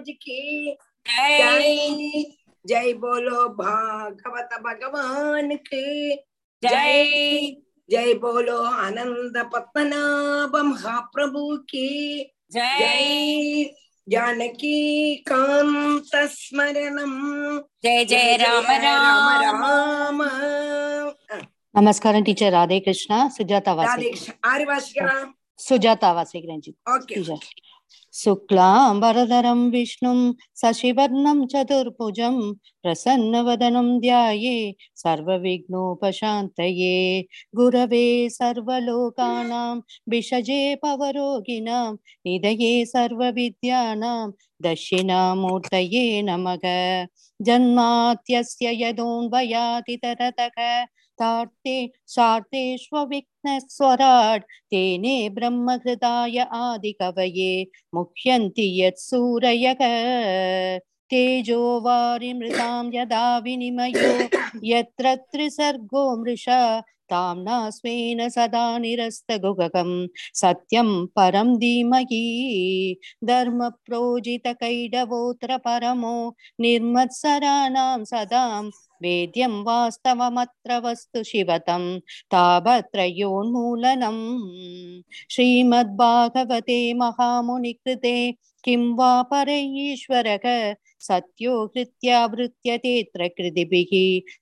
महाराज की। जय। जय बोलो भागवत भगवान की। जय। जय बोलो आनंद पत्मनाभ महाप्रभु की। जय। जानकी कांत स्मरणम। जय जय राम राम राम। नमस्कार टीचर राधे कृष्णा सुजाता वासे राधे कृष्ण। सुजाता ओके। शुक्लाम्बरधरं विष्णुं शशिवर्णं चतुर्भुजं प्रसन्नवदनं ध्याये सर्वविघ्नोपशान्तये गुरवे सर्वलोकानां विषजे पवरोगिणां निधये सर्वविद्यानां दक्षिणामूर्तये नमः जन्मात्यस्य यदोन्वयातितरतः तार्ते सार्तेष्वविघ्नस्वराट् तेने ब्रह्महृदाय आदिकवये मुह्यन्ति यत्सूरयः तेजो वारिमृतां यदा विनिमयो यत्र त्रिसर्गो मृषा ताम्ना स्वेन सदा निरस्तगुगकं सत्यं परं धीमहि धर्मप्रोजितकैडवोऽत्र परमो निर्मत्सराणां सदां वेद्यं वास्तवमत्र वस्तु शिवतं तापत्रयोन्मूलनम् श्रीमद्भागवते महामुनिकृते किं वा परैश्वरः सत्यो हृत्यावृत्यतेऽत्र कृतिभिः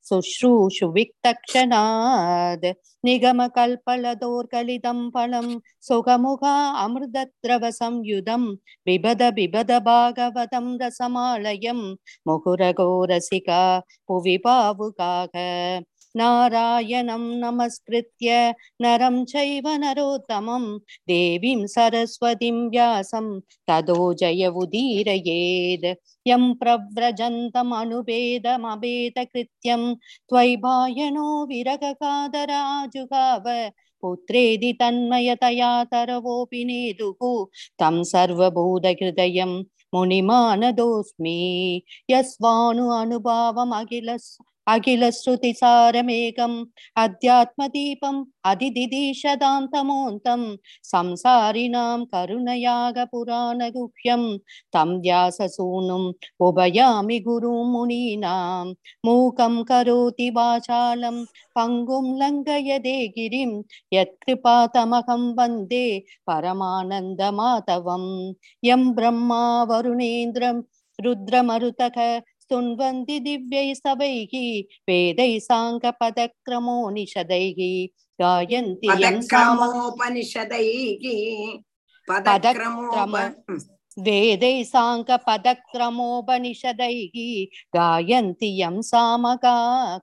शुश्रूषु विक्तक्षणाद् निगमकल्पलदोर्कलितं फलं सुखमुखा अमृतद्रवसंयुधं बिबद बिबद भागवतं रसमालयं मुहुरगोरसिका भुवि पावुकाः नारायणं नमस्कृत्य नरं चैव नरोत्तमं देवीं सरस्वतीं व्यासं ततो जय उदीरयेद् यं प्रव्रजन्तमनुपेदमभेदकृत्यं त्वयिभायनो विरगकादराजुगाव पुत्रेदि तन्मयतया तरवोऽपि नेदुः तं सर्वभूतहृदयं मुनिमानदोऽस्मि यस्वानु अनुभावमखिल अखिलश्रुतिसारमेकम् अध्यात्मदीपम् अधिदिदिशदां तमोन्तं संसारिणां करुणयागपुराणगुह्यं तं व्याससूनुम् उभयामि गुरुं मुनीनां मूकं करोति वाचालं पङ्गुं लङ्घयदे गिरिं यत्कृपातमहं वन्दे परमानन्दमाधवं यं ब्रह्मा वरुणेन्द्रं रुद्रमरुतः स्तुन्वन्ति दिव्यैः स्तवैः वेदैः साङ्गपदक्रमो निषदैः गायन्ति यं साम पदक्रमोपनिषदैः पदक्रमोप वेदैः साङ्गपदक्रमोपनिषदैः गायन्ति यं सामगाः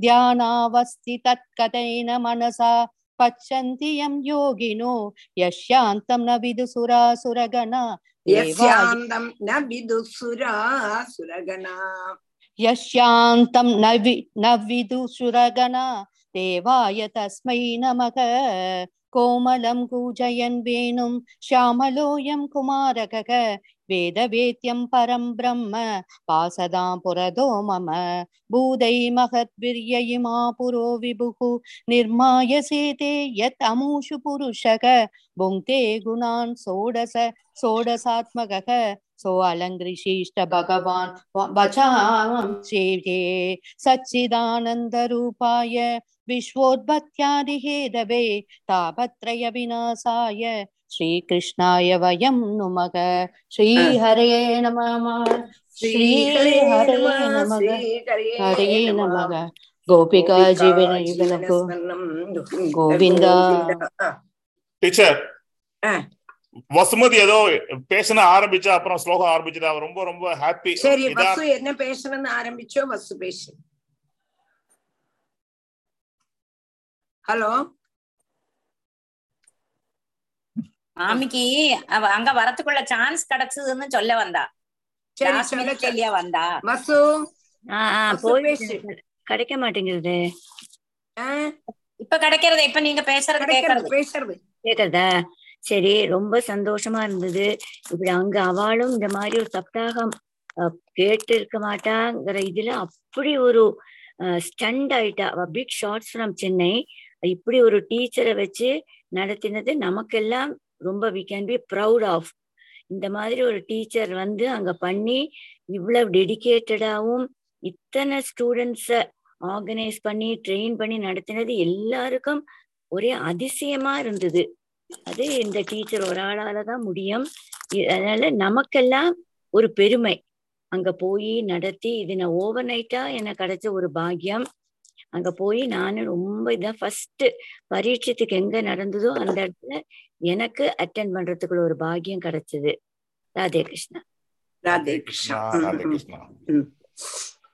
ध्यानावस्थि तत्कथेन मनसा पश्यन्ति यं योगिनो यशान्तं न विदुसुरासुरगणा देवाय यस्यान्तं न विदुसुरासुरगणा यशान्तं न वि न विदुषुरगणा देवाय तस्मै नमः कोमलं कूजयन् वेणुं श्यामलोऽयं कुमारकः वेदवेद्यं परं ब्रह्म पासदां पुरदो मम भूदै महद्वीर्ययिमा पुरो विभुः निर्मायसेते यत् अमूषु पुरुषः भुङ्क्ते गुणान् षोडश षोडशात्मकः सो अलङ्कृशिष्ट भगवान् वचां सेवे सच्चिदानन्दरूपाय विश्वोद्भत्यादिहेदवे तापत्रयविनाशाय श्रीकृष्णाय वयं नुमः श्रीहरे नमः श्रीहरे नमः हरे नमः गोपिका जीवन जीवनको கோவிந்தா. டீச்சர் ஆ. வசுமதி ஏதோ பேசணும் ஆரம்பிச்சா அப்புறம் ஸ்லோகம் ஆரம்பிச்சுட்டு அவ ரொம்ப ரொம்ப ஹாப்பி சரி வசு என்ன பேசணும்னு ஆரம்பிச்சோ வசு பேசு ஹலோ மாமிக்கு அங்க வரத்துக்குள்ள சான்ஸ் கிடைச்சதுன்னு சொல்ல வந்தா. சரி last சொல்ல minute இல்லையா வந்தா. பேசு. கிடைக்க மாட்டேங்குது. இப்ப கிடைக்கிறது இப்ப நீங்க பேசுறது கேக்குறது. பேசுறது. கேக்குறதா? சரி ரொம்ப சந்தோஷமா இருந்தது. இப்படி அங்க அவளும் இந்த மாதிரி ஒரு சப்தாகம் அஹ், கேட்டு இருக்க மாட்டாங்கிற இதுல அப்படி ஒரு ஸ்டண்ட் ஆயிட்டா. Pic shorts from Chennai. இப்படி ஒரு டீச்சரை வச்சு நடத்தினது நமக்கெல்லாம் ரொம்ப we can be proud of இந்த மாதிரி ஒரு டீச்சர் வந்து அங்க பண்ணி இவ்வளவு டெடிக்கேட்டடாகவும் இத்தனை ஸ்டூடெண்ட்ஸை ஆர்கனைஸ் பண்ணி ட்ரெயின் பண்ணி நடத்தினது எல்லாருக்கும் ஒரே அதிசயமா இருந்தது. அது இந்த டீச்சர் ஒரு ஆளால தான் முடியும். அதனால நமக்கெல்லாம் ஒரு பெருமை. அங்க போய் நடத்தி இது நான் ஓவர் நைட்டா எனக்கு கிடைச்ச ஒரு பாக்கியம். அங்க போய் நானும் ரொம்ப இதான் ஃபர்ஸ்ட் பரீட்சத்துக்கு எங்க நடந்ததோ அந்த இடத்துல எனக்கு அட்டென்ட் பண்றதுக்குள்ள ஒரு பாக்கியம் கிடைச்சது ராதே கிருஷ்ணா ராதே கிருஷ்ணா ராதே ம், ம். கிருஷ்ணா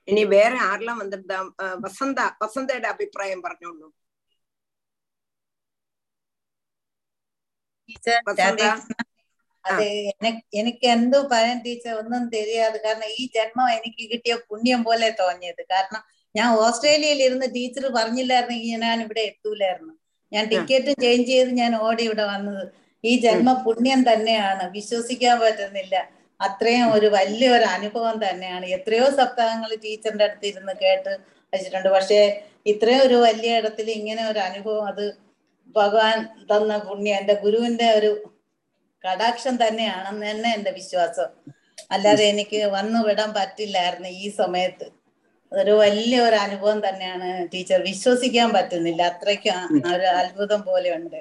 ഇനി വേറെ ആരെല്ലാം വന്നിട്ട് വസന്ത വസന്തയുടെ അഭിപ്രായം പറഞ്ഞോളൂ ടീച്ചർ വസന്ത അത് എനക്ക് എനിക്ക് എന്തോ പറയാൻ ടീച്ചർ ഒന്നും தெரியாது കാരണം ഈ ജന്മം എനിക്ക് കിട്ടിയ പുണ്യം പോലെ തോന്നിയത് കാരണം ഞാൻ ഓസ്ട്രേലിയയിൽ ഇരുന്ന് ടീച്ചർ പറഞ്ഞില്ലായിരുന്നെങ്കിൽ ഞാൻ ഇവിടെ എത്തൂലായിരുന്നു. ഞാൻ ടിക്കറ്റ് ചേഞ്ച് ചെയ്ത് ഞാൻ ഓടി ഇവിടെ വന്നത്. ഈ ജന്മ പുണ്യം തന്നെയാണ്. വിശ്വസിക്കാൻ പറ്റുന്നില്ല. അത്രയും ഒരു വലിയൊരു അനുഭവം തന്നെയാണ്. എത്രയോ സപ്താഹങ്ങൾ ടീച്ചറിന്റെ അടുത്ത് ഇരുന്ന് കേട്ട് വെച്ചിട്ടുണ്ട്. പക്ഷേ ഇത്രയും ഒരു വലിയ ഇടത്തിൽ ഇങ്ങനെ ഒരു അനുഭവം അത് ഭഗവാൻ തന്ന പുണ്യം എന്റെ ഗുരുവിന്റെ ഒരു കടാക്ഷം തന്നെയാണെന്ന് തന്നെ എന്റെ വിശ്വാസം. അല്ലാതെ എനിക്ക് വന്നു വിടാൻ പറ്റില്ലായിരുന്നു ഈ സമയത്ത്. അതൊരു വലിയ ഒരു അനുഭവം തന്നെയാണ് ടീച്ചർ വിശ്വസിക്കാൻ പറ്റുന്നില്ല അത്രയ്ക്കും ആ- ഒരു അത്ഭുതം പോലെ ഉണ്ട്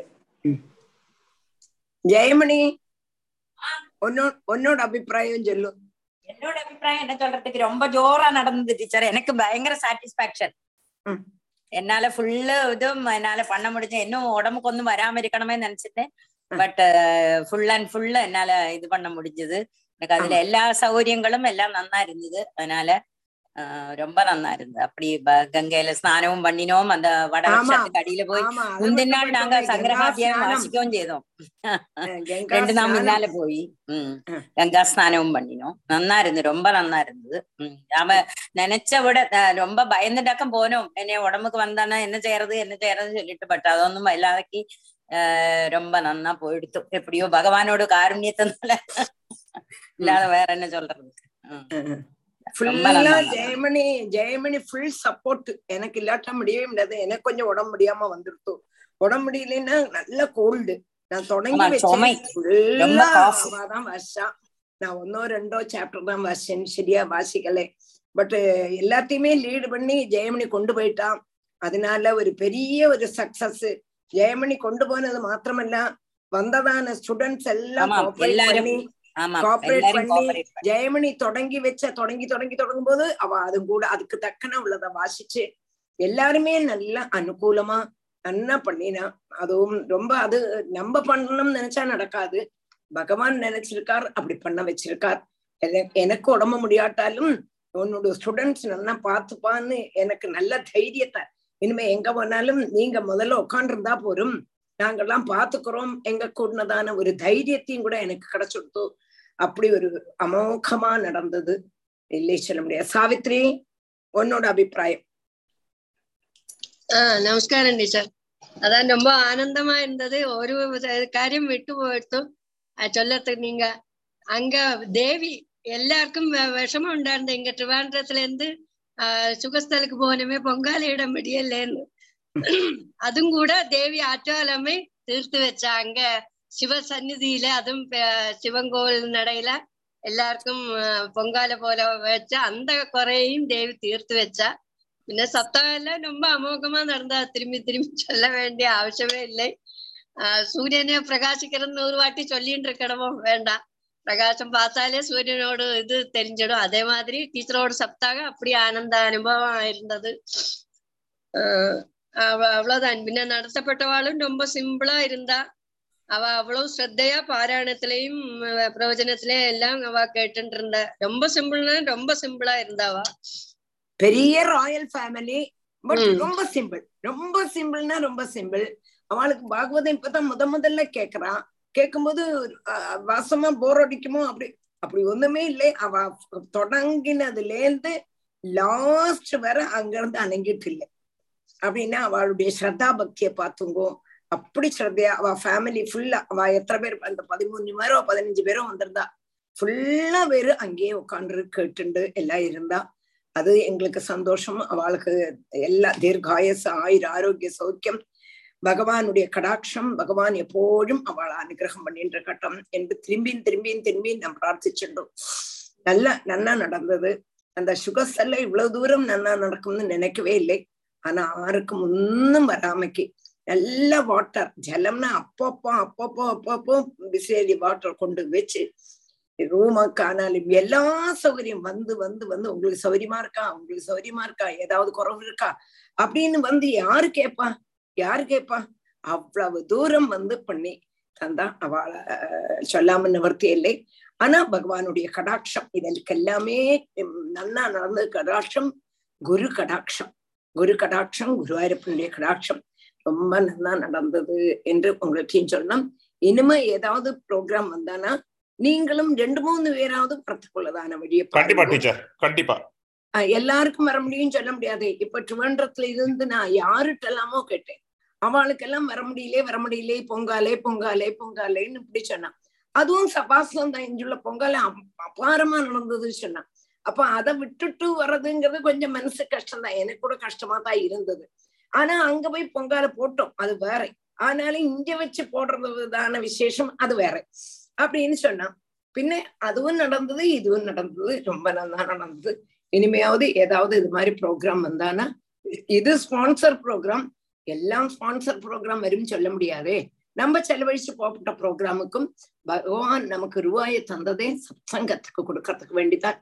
ஜெயமணி உன்னோட உன்னோட அபிப்பிராயம் சொல்லு என்னோட அபிப்பிராயம் என்ன சொல்றதுக்கு ரொம்ப ஜோரா நடந்தது டீச்சர் எனக்கு பயங்கர சாட்டிஸ்பாக்சன் ம். என்னால ஃபுல்லு இதுவும் என்னால பண்ண முடிஞ்ச இன்னும் உடம்புக்கு ஒன்றும் வராம இருக்கணுமே நினைச்சிட்டேன் ம். பட் ஃபுல் அண்ட் ஃபுல்லு என்னால இது பண்ண முடிஞ்சது எனக்கு அதுல எல்லா சௌகரியங்களும் எல்லாம் நன்னா இருந்தது அதனால ஆஹ் ரொம்ப நல்லா இருந்தது அப்படி கங்கையில ஸ்நானமும் பண்ணினோம். அந்த வடவருஷத்துக்கு அடியில போய் முந்தின நாள் நாங்க சங்கரகாத்தியம் வாசிக்கவும் செய்தோம். ரெண்டு நாள் முன்னால போய் உம் கங்கா ஸ்நானமும் பண்ணினோம். நல்லா இருந்தது ரொம்ப நல்லா இருந்தது அவன் நினைச்ச விட ரொம்ப பயந்துட்டாக்கம் போனோம். என்ன உடம்புக்கு வந்தானா என்ன செய்யறது என்ன செய்யறதுன்னு சொல்லிட்டு பட் அதொன்னும் எல்லாருக்கும் ரொம்ப நன்னா போயிடுத்து. எப்படியோ பகவானோட காருண்யத்தினால இல்லாத வேற என்ன சொல்றது. ஃபுல்லா. ஜெயமணி ஜெயமணி ஃபுல் சப்போர்ட் எனக்கு இல்லாட்ட முடியவே முடியாது. எனக்கு கொஞ்சம் உடம்பு முடியாம வந்துருத்து. உடம்பு முடியலன்னா நல்ல கோல்டு நான் தொடங்கி. வச்சேன் வாசிச்சா நான் ஒன்னோ ரெண்டோ சாப்டர் தான் வாசிச்சேன் சரியா வாசிக்கல. பட் எல்லாத்தையுமே லீடு பண்ணி ஜெயமணி கொண்டு போயிட்டான் அதனால ஒரு பெரிய ஒரு சக்சஸ் ஜெயமணி கொண்டு போனது மாத்திரமல்ல. வந்ததான ஸ்டூடெண்ட்ஸ் எல்லாம் பண்ணி. ஜெயமணி தொடங்கி வச்ச தொடங்கி தொடங்கி தொடங்கும் போது அவ அது கூட அதுக்கு தக்கன உள்ளத வாசிச்சு எல்லாருமே நல்லா அனுகூலமா நல்லா பண்ணினா அதுவும் ரொம்ப அது நம்ம பண்ணணும்னு நினைச்சா நடக்காது. பகவான் நினைச்சிருக்கார் அப்படி பண்ண வச்சிருக்கார். என- எனக்கு உடம்பு முடியாட்டாலும் உன்னோட ஸ்டூடெண்ட்ஸ் நல்லா பார்த்துப்பான்னு எனக்கு நல்ல தைரியத்தை. இனிமே எங்க போனாலும் நீங்க முதல்ல உட்காண்டிருந்தா போரும் நாங்கெல்லாம் பாத்துக்கிறோம் எங்க கூடதான ஒரு தைரியத்தையும் கூட எனக்கு கிடைச்சுடுத்து அப்படி ஒரு அமோகமா நடந்தது. இல்லை சொல்ல முடியாது. சாவித்ரி உன்னோட அபிப்பிராயம். ஆஹ் நமஸ்காரம் டீச்சர் அதான் ரொம்ப ஆனந்தமா இருந்தது. ஒரு காரியம் விட்டு போயிடுத்து சொல்லத்துக்கு நீங்க அங்க தேவி எல்லாருக்கும் விஷமம் உண்டாருந்த எங்க திருவாண்டத்துல இருந்து ஆஹ் சுகஸ்தலுக்கு போனமே பொங்காலியிட முடியலன்னு அதுவும் கூட தேவி ஆற்றாலமை தீர்த்து வச்சா அங்க சிவ சந்நிதியில அதுவும் ப- சிவங்கோவில் நடையில எல்லாருக்கும் ஆஹ் பொங்கால போல வச்ச அந்த குறையையும் தேவி தீர்த்து வச்சா പിന്നെ സപ്താഹെല്ലാം ரொம்ப അമോഘമാ നടന്നതാ திரும்பி திரும்பி சொல்ல வேண்டிய அவசியமே இல்லை ஆஹ் சூரியனை பிரகாசிக்கிறது நூறு வாட்டி சொல்லிட்டு இருக்கணுமோ வேண்டாம் பிரகாசம் பார்த்தாலே சூரியனோட இது தெரிஞ்சிடும் அதே மாதிரி டீச்சரோட சப்தாக அப்படி ஆனந்த அனுபவம் இருந்தது ஆஹ் அவ- அவ்வளவுதான் பின்ன நடத்தப்பட்டவாளும் ரொம்ப சிம்பிளா இருந்தா அவ அவ்வளவு ஸ்ரத்தையா பாராயணத்திலையும் பிரவச்சனத்திலயும் எல்லாம் அவ கேட்டுட்டு இருந்தா ரொம்ப சிம்பிள்னா ரொம்ப சிம்பிளா இருந்தாவா பெரிய ராயல் ஃபேமிலி பட். ரொம்ப சிம்பிள் ரொம்ப சிம்பிள்னா ரொம்ப சிம்பிள் அவளுக்கு பாகவதம் இப்பதான் முத முதல்ல கேக்குறான் கேட்கும்போது அஹ், வாசமா போர் அடிக்குமோ அப்படி அப்படி ஒண்ணுமே இல்லை அவ தொடங்கினதுல இருந்து லாஸ்ட் வர அங்க இருந்து அணங்கிட்டு இல்லை அப்படின்னா அவளுடைய ஸ்ரத்தா பக்தியை பார்த்துங்கோ. அப்படி ஸ்ரத்தையா அவ ஃபேமிலி ஃபுல்லா அவ எத்தனை பேர் அந்த பதிமூணு பேரோ பதினஞ்சு பேரோ வந்திருந்தா ஃபுல்லா பேரு அங்கேயே உட்காந்து கேட்டுண்டு எல்லாம் இருந்தா அது எங்களுக்கு சந்தோஷம். அவளுக்கு எல்லா தீர்காயச ஆயுர் ஆரோக்கிய சௌக்கியம் பகவானுடைய கடாட்சம் பகவான் எப்போதும் அவளை அனுகிரகம் பண்ணின்ற கட்டம் என்று திரும்பியும் திரும்பியும் திரும்பியும் நாம் பிரார்த்திச்சுட்டோம் நல்ல நன்னா நடந்தது. அந்த சுகஸ் செல்ல இவ்வளவு தூரம் நன்னா நடக்கும்னு நினைக்கவே இல்லை. ஆனா ஆருக்கும் ஒன்னும் வராமைக்கு. நல்ல வாட்டர் ஜலம்னா அப்பப்போ அப்பப்போ அப்பப்போ பிஸ்லேரி வாட்டர் கொண்டு வச்சு ரூமுக்கு ஆனாலும் எல்லா சௌகரியம் வந்து வந்து வந்து உங்களுக்கு சௌகரியமா இருக்கா? உங்களுக்கு சௌகரியமா இருக்கா? ஏதாவது குறவு இருக்கா? அப்படின்னு வந்து யாரு கேப்பா? யாரு கேப்பா? அவ்வளவு தூரம் வந்து பண்ணி தந்தா அவளை சொல்லாம நிவர்த்தி இல்லை. ஆனா பகவானுடைய கடாட்சம் இதற்கு எல்லாமே நல்லா நடந்த கடாட்சம் குரு கடாட்சம். குரு கடாட்சம் குருவாயூரப்பனுடைய கடாட்சம் ரொம்ப நல்லா நடந்தது என்று உங்களுக்கு சொல்லணும். இனிமே ஏதாவது ப்ரோக்ராம் வந்தானா நீங்களும் ரெண்டு மூணு பேராவது வரத்துக்குள்ளதான வழியை கண்டிப்பா டீச்சர் கண்டிப்பா. எல்லாருக்கும் வர முடியும்னு சொல்ல முடியாது. இப்ப ட்ரிவண்டத்துல இருந்து நான் யாருட்ட எல்லாமோ கேட்டேன். அவளுக்கெல்லாம் வர முடியலே வர முடியலே பொங்காலே பொங்காலே பொங்காலேன்னு இப்படி சொன்னான். அதுவும் சபாசம் தான் இங்குள்ள பொங்கல அபாரமா நடந்தது சொன்னான். அப்ப அதை விட்டுட்டு வர்றதுங்கிறது கொஞ்சம் மனசு கஷ்டம்தான். எனக்கு கூட கஷ்டமா தான் இருந்தது. ஆனா அங்க போய் பொங்கால போட்டோம். அது வேற. ஆனாலும் இங்க வச்சு போடுறதுதான விசேஷம். அது வேற. அப்படின்னு சொன்னா பின்ன அதுவும் நடந்தது இதுவும் நடந்தது. ரொம்ப நல்லா நடந்தது. இனிமையாவது ஏதாவது இது மாதிரி ப்ரோக்ராம் வந்தானா இது ஸ்பான்சர் ப்ரோக்ராம் எல்லாம் ஸ்பான்சர் ப்ரோக்ராம் வரும் சொல்ல முடியாதே. நம்ம செலவழிச்சு போகப்பட்ட ப்ரோக்ராமுக்கும் பகவான் நமக்கு ரூபாயை தந்ததே சத்சங்கத்துக்கு கொடுக்கறதுக்கு வேண்டிதான்.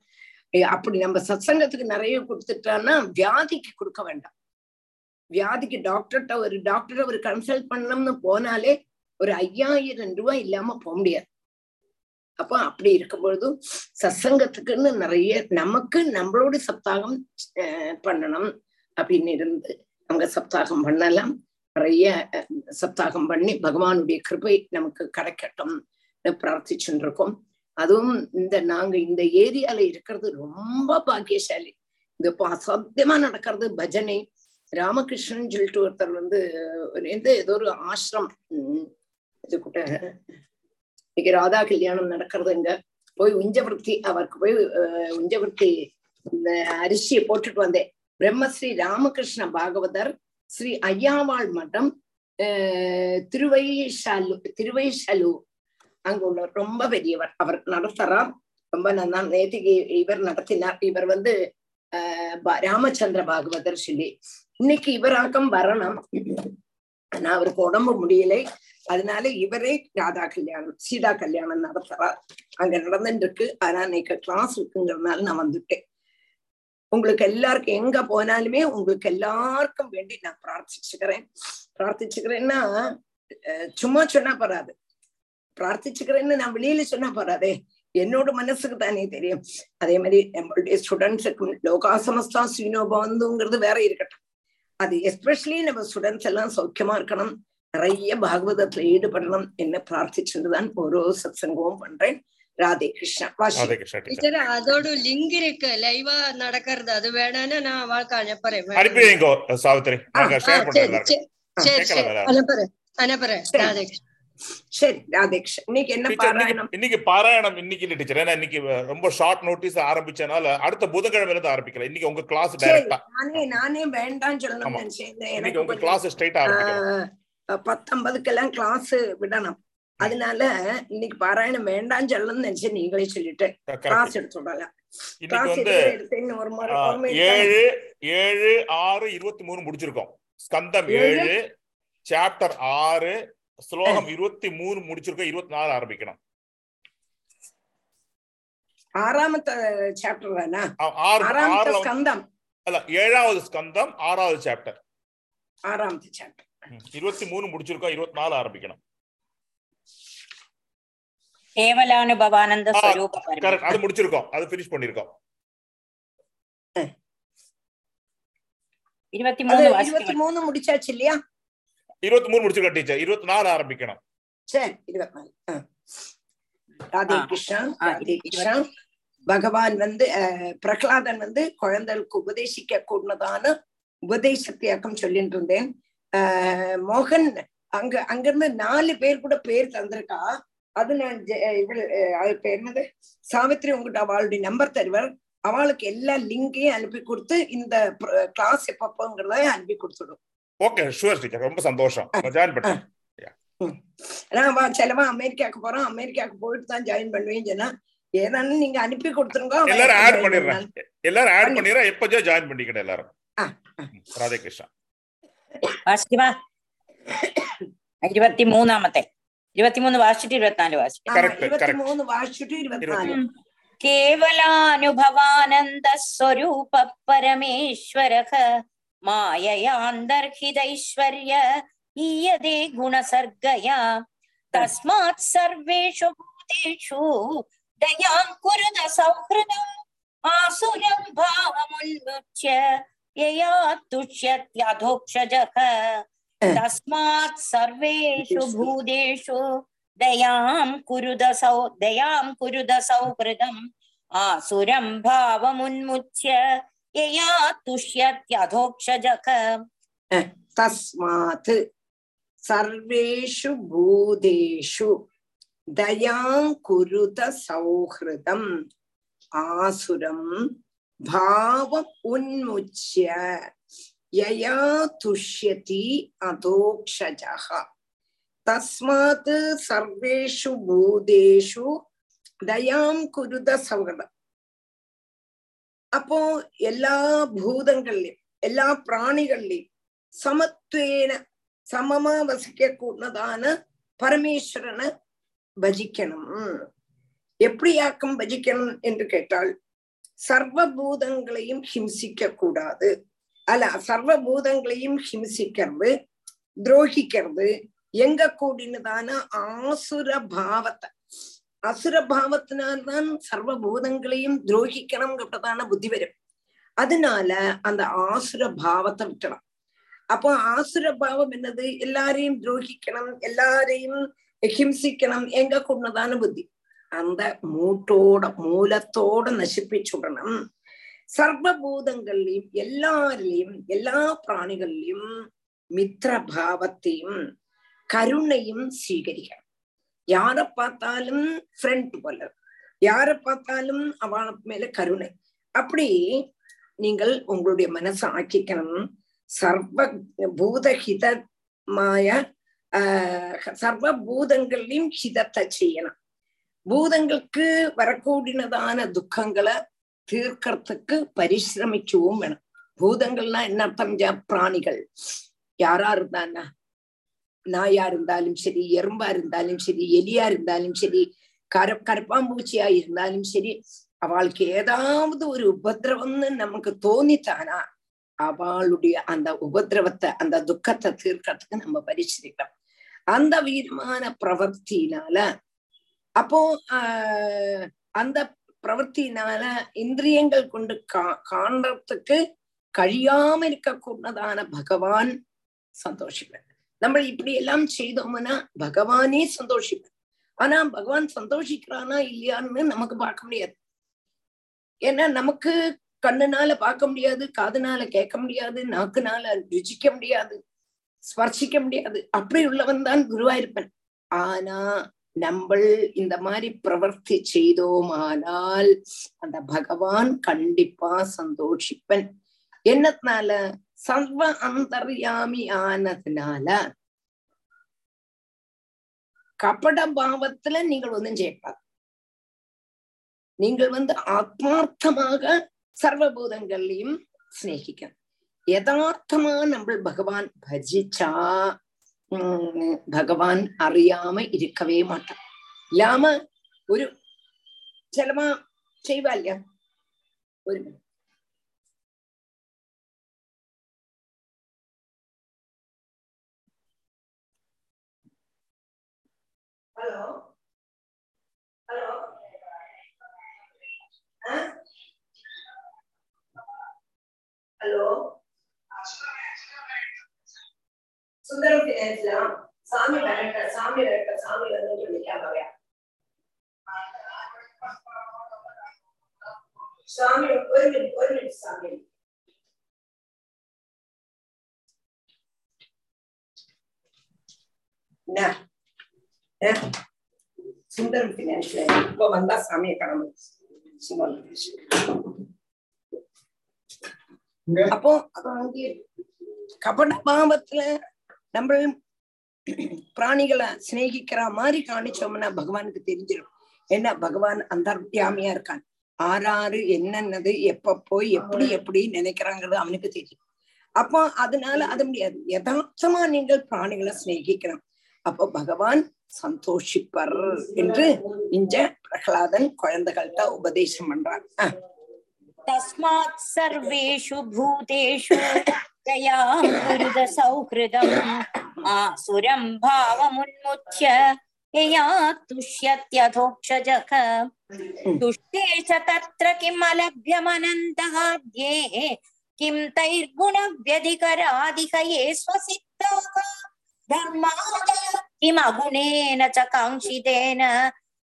அப்படி நம்ம சத்சங்கத்துக்கு நிறைய கொடுத்துட்டான்னா வியாதிக்கு கொடுக்க வேண்டாம். வியாதிக்கு டாக்டர்கிட்ட ஒரு டாக்டரை ஒரு கன்சல்ட் பண்ணோம்னு போனாலே ஒரு ஐயாயிரம் ரூபாய் இல்லாம போக முடியாது. அப்போ அப்படி இருக்கும்பொழுது சத்சங்கத்துக்குன்னு நிறைய நமக்கு நம்மளோட சப்தாகம் பண்ணணும் அப்படின்னு இருந்து அவங்க சப்தாகம் பண்ணலாம். நிறைய சப்தாகம் பண்ணி பகவானுடைய கிருபை நமக்கு கிடைக்கட்டும். பிரார்த்திச்சுருக்கோம் அதுவும் இந்த நாங்க இந்த ஏரியால இருக்கிறது ரொம்ப பாக்கியசாலி. இந்த இப்போ அசாத்தியமா நடக்கிறது பஜனை. ராமகிருஷ்ணன் சொல்லிட்டு ஒருத்தர் வந்து எந்த ஏதோ ஒரு ஆசிரம் இது கூட. இன்னைக்கு ராதா கல்யாணம் நடக்கிறது இங்க. போய் உஞ்சவர்த்தி அவருக்கு போய் உஞ்சவர்த்தி இந்த அரிசியை போட்டுட்டு வந்தேன். பிரம்மஸ்ரீ ராமகிருஷ்ண பாகவதர் ஸ்ரீ ஐயாவாள் மட்டம் திருவைஷாலு திருவைஷலு அங்க உள்ள ரொம்ப பெரியவர். அவர் நடத்துறார் ரொம்ப நல்லா நேற்றுக்கு இவர் நடத்தினார். இவர் வந்து ஆஹ் ராமச்சந்திர பாகவதர் சொல்லி. இன்னைக்கு இவராக்கம் வரணும். ஆனா அவருக்கு உடம்பு முடியலை. அதனால இவரே ராதா கல்யாணம் சீதா கல்யாணம் நடத்துறார். அங்க நடந்துட்டு இருக்கு ஆனா இன்னைக்கு கிளாஸ் இருக்குங்கிறதுனால நான் வந்துட்டேன். உங்களுக்கு எல்லாருக்கும் எங்க போனாலுமே உங்களுக்கு எல்லாருக்கும் வேண்டி நான் பிரார்த்திச்சுக்கிறேன். பிரார்த்திச்சுக்கிறேன்னா சும்மா சொன்னா போறாது. பிரார்த்திச்சுக்கிறேன்னு நான் வெளியில சொன்னா போறாதே என்னோட மனசுக்கு தானே தெரியும். அதே மாதிரி நம்மளுடைய ஸ்டூடெண்ட்ஸுக்கு லோகா சமஸ்தா ஸ்ரீனோபவந்துங்கிறது வேற இருக்கட்டும். அது எஸ்பெஷலி நம்ம ஸ்டூடெண்ட்ஸ் எல்லாம் சௌக்கியமா இருக்கணும். நிறைய பாகவதத்துல ஈடுபடணும். என்ன பிரார்த்திச்சுட்டுதான் ஓரோ சத்சங்கமும் பண்றேன். ராதே கிருஷ்ணா. வாசி. அதோட லிங்க் இருக்கு. லைவா நடக்கிறது. அது வேணான்னு நான் அவளுக்கு அனுப்புறேன். சாவித்ரி சரி சரி அனுப்புறேன் அனுப்புறேன். ராதே சரி ராதேகிருஷ்ணன் இன்னைக்கு என்ன பாராயணம்? இன்னைக்கு பாராயணம் இன்னைக்கு இல்ல டீச்சர். ஏன்னா இன்னைக்கு ரொம்ப ஷார்ட் நோட்டீஸ் ஆரம்பிச்சனால அடுத்த புதன்கிழமை இருந்து ஆரம்பிக்கல. இன்னைக்கு உங்க கிளாஸ் டைரக்டா நானே நானே வேண்டாம் சொல்லணும்னு நினைச்சேன். உங்க கிளாஸ் ஸ்ட்ரைட்டா ஆரம்பிக்கலாம் பத்தொன்பதுக்கெல்லாம் கிளாஸ் விடணும். அதனால இன்னைக்கு பாராயணம் வேண்டாம் சொல்லணும்னு நினைச்சேன் நீங்களே சொல்லிட்டு. கிளாஸ் எடுத்து விடலாம். ஏழு ஏழு ஆறு இருபத்தி மூணு முடிச்சிருக்கோம். ஸ்கந்தம் ஏழு? சாப்டர் ஆறு ஸ்லோகம் இருபத்தி மூணு முடிச்சிருக்கோம் இருபத்தி நாலு ஆரம்பிக்கணும். ஏழாவது ஸ்கந்தம் ஆறாவது சாப்டர் ஆறாமத்த சாப்டர் இருபத்தி மூணு முடிச்சிருக்கோம் இருபத்தி நாலு ஆரம்பிக்கணும். கேவலானுபவானந்த கரெக்ட் அது முடிச்சிருக்கோம் அது பினிஷ் பண்ணிருக்கோம். இருபத்தி மூணு முடிச்சாச்சு இல்லையா? இருபத்தி மூணு முடிச்சிருக்கோம் டீச்சர் இருபத்தி நாலு ஆரம்பிக்கணும். சரி இருபத்தி நாலு. ராதே. கிருஷ்ணா ராதே கிருஷ்ணா. பகவான் வந்து பிரகலாதன் வந்து குழந்தைகளுக்கு உபதேசிக்க கூடதான உபதேசத்தியாக்கம் சொல்லிட்டு இருந்தேன் ஆஹ், மோகன் அங்க அங்கிருந்து நாலு பேர் கூட பேர் தந்திருக்கா. அது நான் இவள் என்னது? சாவித்ரி உங்ககிட்ட அவளுடைய நம்பர் தருவர். அவளுக்கு எல்லா லிங்கையும் அனுப்பி கொடுத்து இந்த கிளாஸ் எப்பப்போங்கிறத அனுப்பி கொடுத்துடும். ஓகே ஷுவர் டீச்சர் ரொம்ப சந்தோஷம் ஜாயின் பண்ணேன் நான் வா- சிலவா அமெரிக்காக்கு போறோம் அமெரிக்காக்கு போயிட்டு தான் ஜாயின் பண்ணுவேன்னு சொன்னா ஏதானு நீங்க அனுப்பி கொடுத்துருங்க அவன் எல்லாரும் எப்ப ஆட் join பண்ணிடுறேன் பண்ணாலும். எல்லாரும் ஆட் பண்ணி- பண்ணிடுறேன் எப்போ ஜாயின் பண்ணிக்கணும் எல்லாரும் ஆ, ம், ராதே கிருஷ்ணா വാസിക്കുവാ ഇരുപത്തി മൂന്നാമത്തെ ഇരുപത്തിമൂന്ന് വാസിച്ചിട്ട് ഇരുപത്തിനാല് വാസിക്കും ஆமா, correct, இருபத்தி correct. மூணு வாசிச்சுட்டு இருபத்தினாலு കേവലാനുഭവാനന്ദ സ്വരൂപ പരമേശ്വര माययान्तर्हितैश्वर्य ईयते गुणसर्गया तस्मात् सर्वेषु भूतेषु दयां कुरुत सौहृदम् आसुरं भावमुन्मुच्य यया तुष्यत्यधोक्षजः तस्मात् सर्वेषु भूतेषु दयां कुरुद सौ दयां कुरुद सौहृदम् आसुरं भावमुन्मुच्य யயா துஷ்யத்யதோக்ஷஜக தஸ்மாத் சர்வேஷு பூதேஷு தயாங் குருத சௌஹிருதம் ஆசுரம் பாவம் உன்முச்சிய யயா துஷ்யதி அதோக்ஷஜக தஸ்மாத் சர்வேஷு பூதேஷு தயாம் குருத சௌஹிருதம் அப்போ எல்லா பூதங்கள்லயும் எல்லா பிராணிகள்லயும் சமத்துவேன சமமா வசிக்க கூடதான பரமேஸ்வரனை பஜிக்கணும். எப்படியாக்கம் பஜிக்கணும் என்று கேட்டால் சர்வபூதங்களையும் ஹிம்சிக்க கூடாது. அல்ல சர்வபூதங்களையும் ஹிம்சிக்கிறது துரோகிக்கிறது எங்க கூடினதான ஆசுர பாவத்தை. அசுரபாவத்தினால்தான் சர்வ பூதங்களையும் துரோகிக்கணும்ன்றதான புத்தி வரும். அதனால அந்த ஆசுர பாவத்தை விட்டணும் அப்போ ஆசுர பாவம் என்னது? எல்லாரையும் துரோகிக்கணும் எல்லாரையும் ஹிம்சிக்கணும் எங்க கொண்டதான புத்தி. அந்த மூட்டோட மூலத்தோட நசிப்பிச்சுடணும் சர்வபூதங்கள்லயும் எல்லாரிலையும் எல்லா பிராணிகள்லயும் மித்திரபாவத்தையும் கருணையும் சீகரிக்கணும். யார பார்த்தாலும் ஃப்ரெண்ட் போல. யார பார்த்தாலும் அவள மேல கருணை. அப்படி நீங்கள் உங்களுடைய மனசை ஆக்கிக்கணும். சர்வ பூதஹிதமாய ஆஹ் சர்வ பூதங்கள்லயும் ஹிதத்தை செய்யணும். பூதங்களுக்கு வரக்கூடினதான துக்கங்களை தீர்க்கறதுக்கு பரிசிரமிக்கவும் வேணும். பூதங்கள்னா என்ன அர்த்தம்? பிராணிகள். யாரா இருந்தான்னா நாயா இருந்தாலும் சரி எறும்பா இருந்தாலும் சரி எலியா இருந்தாலும் சரி கர கரப்பாம்பூச்சியா இருந்தாலும் சரி அவளுக்கு ஏதாவது ஒரு உபதிரவம்னு நமக்கு தோணித்தானா அவளுடைய அந்த உபதிரவத்தை அந்த துக்கத்தை தீர்க்கறதுக்கு நம்ம பரிசீலிக்கலாம் அந்த வீரமான பிரவர்த்தினால அப்போ ஆஹ் அந்த பிரவர்த்தினால இந்திரியங்கள் கொண்டு கா காண்றதுக்கு கழியாம இருக்கக்கூடதான பகவான் சந்தோஷிப்பார். நம்ம இப்படி எல்லாம் செய்தோம்னா பகவானே சந்தோஷிப்பார். ஆனா பகவான் சந்தோஷிக்கிறானா இல்லையான்னு நமக்கு பார்க்க முடியாது. ஏன்னா நமக்கு கண்ணுனால பார்க்க முடியாது காதுனால கேட்க முடியாது நாக்குனால ருச்சிக்க முடியாது ஸ்பர்சிக்க முடியாது. அப்படி உள்ளவன் தான் குருவாயிருப்பன். ஆனா நம்ம இந்த மாதிரி பிரவர்த்தி செய்தோமானால் அந்த பகவான் கண்டிப்பா சந்தோஷிப்பன். என்னத்தினால சர்வ அந்தர்யாமி ஆனதுனால கபட பாவத்துல நீங்கள் ஒன்றும் செய்யக்கூடாது நீங்கள் வந்து ஆத்மார்த்தமாக சர்வபூதங்களையும் சிநேகிக்கணும் யதார்த்தமா நம்ம பகவான் பஜிச்சா உம் பகவான் அறியாம இருக்கவே மாட்டான் இல்லாம ஒரு ചിലമാ ചെയ്വാല്ല ഒരു hello hello hello Sundaram Finance ला सामने डायरेक्टर सामने डायरेक्टर सामने लगने के लिए क्या गया सामने और मिनट और मिनट सामने ना சுந்தரம் பினான்ஸ்ல இப்போ வந்தா சாமியை கடமை அப்போ. கபட பாவத்துல நம்ம பிராணிகளை சிநேகிக்கிற மாதிரி காணிச்சோம்னா பகவானுக்கு தெரிஞ்சிடும் என்ன பகவான் அந்தர்யாமியா இருக்கான் ஆறாறு என்னென்னது எப்ப போய் எப்படி எப்படி நினைக்கிறாங்கிறது அவனுக்கு தெரியும் அப்போ அதனால அது முடியாது யதார்த்தமா நீங்கள் பிராணிகளை சிநேகிக்கணும் அப்போ பகவான் சந்தோஷிப்பர் என்று இஞ்ச பிரகலாதன் குழந்தைகள்கிட்ட உபதேசம் பண்றான். தஸ்மாத் சர்வேஷு பூதேஷு தயாம் குருத சௌஹிருதம். ஆசுரம் பாவமுன்முச்ச துஷ்யத்யதோக்ஷஜக. துஷ்டே ச தத்ர கிம் அலப்யமனந்தாத்யே கிம் தைர்குண किमगुणेन च काङ्क्षितेन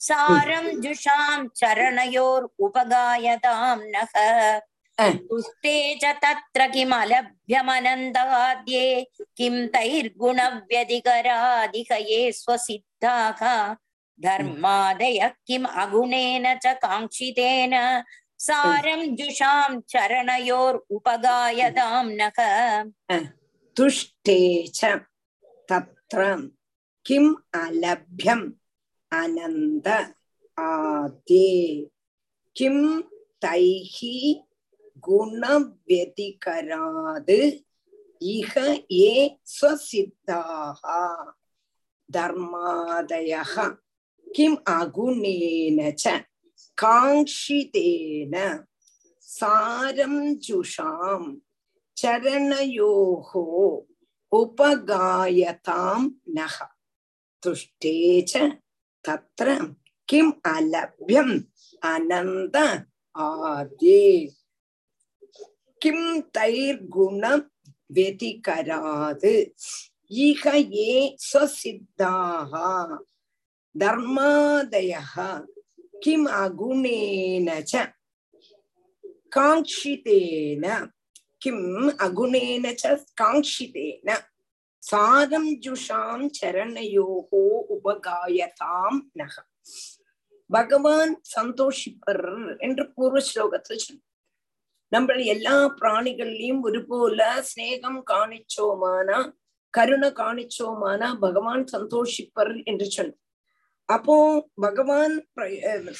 सारं hmm. जुषां चरणयोर् उपगायतां नः hmm. तुस्ते च तत्र किमलभ्यमनन्ताद्ये किं तैर्गुणव्यधिकराधिक ये स्वसिद्धाः। धर्मादयः किम् अगुणेन च काङ्क्षितेन। सारं hmm. जुषां चरणयोर् उपगायतां नः तुष्टे च தத்ர கிம் அலபியம் அனந்த ஆதே கிம் தைஹி குணவதிகராது இஹ ஏ ஸ்வசித்தாக தர்மாதயः கிம் அகுணேன ச காங்ஷிதேன சாரம் ஜுஷாம் சரணயோகோ உபகாயதாம் நக துஷ்டேச்ச தத்ர கிம் அலபியம் அனந்த ஆதே கிம் தைர் குணம் வெதிகராது இக ஏ ஸ்வசித்தாக தர்மாதயः கிம் அகுணேன ச காங்ஷிதேன கிம் அகுணேன காங்கிதேன சாரம் ஜுஷாம் சரணையோகோ உபகாயதாம் நக பகவான் சந்தோஷிப்பர் என்று பூர்வ ஸ்லோகத்துல சொல்லு நம்ம எல்லா பிராணிகள்லயும் ஒரு போல சிநேகம் காணிச்சோமானா கருணை காணிச்சோமானா பகவான் சந்தோஷிப்பர் என்று சொல்லு அப்போ பகவான்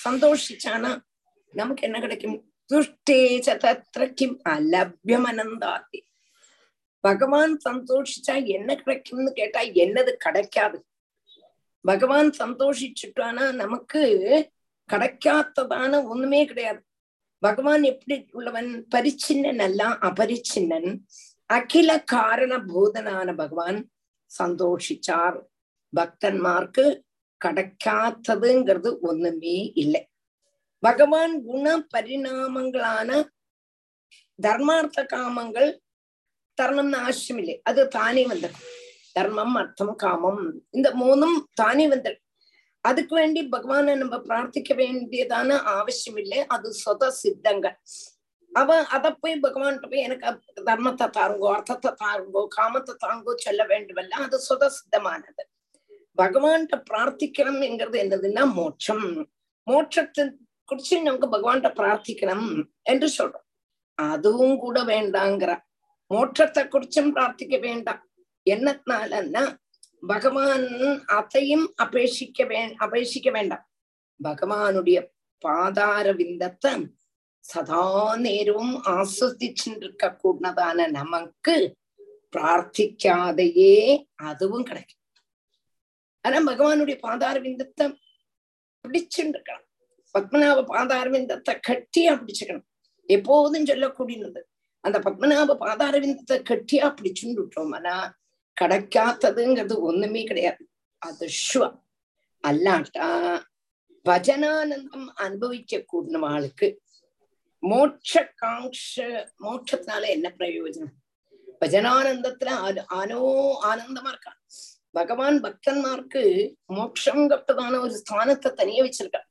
சந்தோஷிச்சானா? நமக்கு என்ன கிடைக்கும்? துஷ்டேச்ச தத்ர கிம் அலபியம் பகவான் சந்தோஷிச்சா என்ன கிடைக்கும்னு கேட்டா என்னது கிடைக்காது பகவான் சந்தோஷிச்சுட்டானா நமக்கு கிடைக்காததான ஒண்ணுமே கிடையாது பகவான் எப்படி உள்ளவன் பரிச்சின்னன் அல்ல அபரிச்சின்னன் அகில காரண போதனான பகவான் சந்தோஷிச்சார் பக்தன்மார்க்கு கிடைக்காததுங்கிறது ஒண்ணுமே இல்லை பகவான் குண பரிணாமங்களான தர்மார்த்த காமங்கள் தரணும்னு அவசியம் இல்லை அது தானே வந்துடும் தர்மம் அர்த்தம் காமம். இந்த மூணும் தானே வந்துடும் அதுக்கு வேண்டி பகவான நம்ம பிரார்த்திக்க வேண்டியதான அவசியம் இல்லை அது சொத சித்தங்கள். அவ அத போய் பகவான்கிட்ட போய் எனக்கு தர்மத்தை தாருங்கோ அர்த்தத்தை தாருங்கோ காமத்தை தாங்கோ சொல்ல வேண்டுமல்ல. அது சொத சித்தமானது. பகவான்கிட்ட பிரார்த்திக்கணும்ங்கிறது என்னதுன்னா மோட்சம். மோட்சத்தின் குடிச்சு நமக்கு பகவான்கிட்ட பிரார்த்திக்கணும் என்று சொல்றோம். அதுவும் கூட வேண்டாங்கிற. மோட்சத்தை குறிச்சும் பிரார்த்திக்க வேண்டாம். என்னத்தினாலன்னா பகவான் அதையும் அபேட்சிக்க வே அபேட்சிக்க வேண்டாம். பகவானுடைய பாதார விந்தத்தை சதா நேரமும் ஆஸ்வதிச்சுருக்க கூடதான நமக்கு பிரார்த்திக்காதையே அதுவும் கிடைக்கும். ஆனா பகவானுடைய பாதார விந்தத்தை பிடிச்சுட்டு இருக்கலாம் பத்மநாப பாதாரவிந்தத்தை கட்டியா பிடிச்சுக்கணும். எப்போதும் சொல்லக்கூடியது. அந்த பத்மநாப பாதாரவிந்தத்தை கட்டியா பிடிச்சுட்டு விட்டோம்னா கிடைக்காததுங்கிறது ஒண்ணுமே கிடையாது. அது ஷுவ அல்லாட்டா பஜனானந்தம் அனுபவிக்க கூடின ஆளுக்கு. மோட்ச காங்ஷ மோட்சத்தினால என்ன பிரயோஜனம்? பஜனானந்தத்துல ஆனோ ஆனந்தமா இருக்கான். பகவான் பக்தன்மார்க்கு மோட்சம் கட்டதான ஒரு ஸ்தானத்தை தனியே வச்சிருக்கான்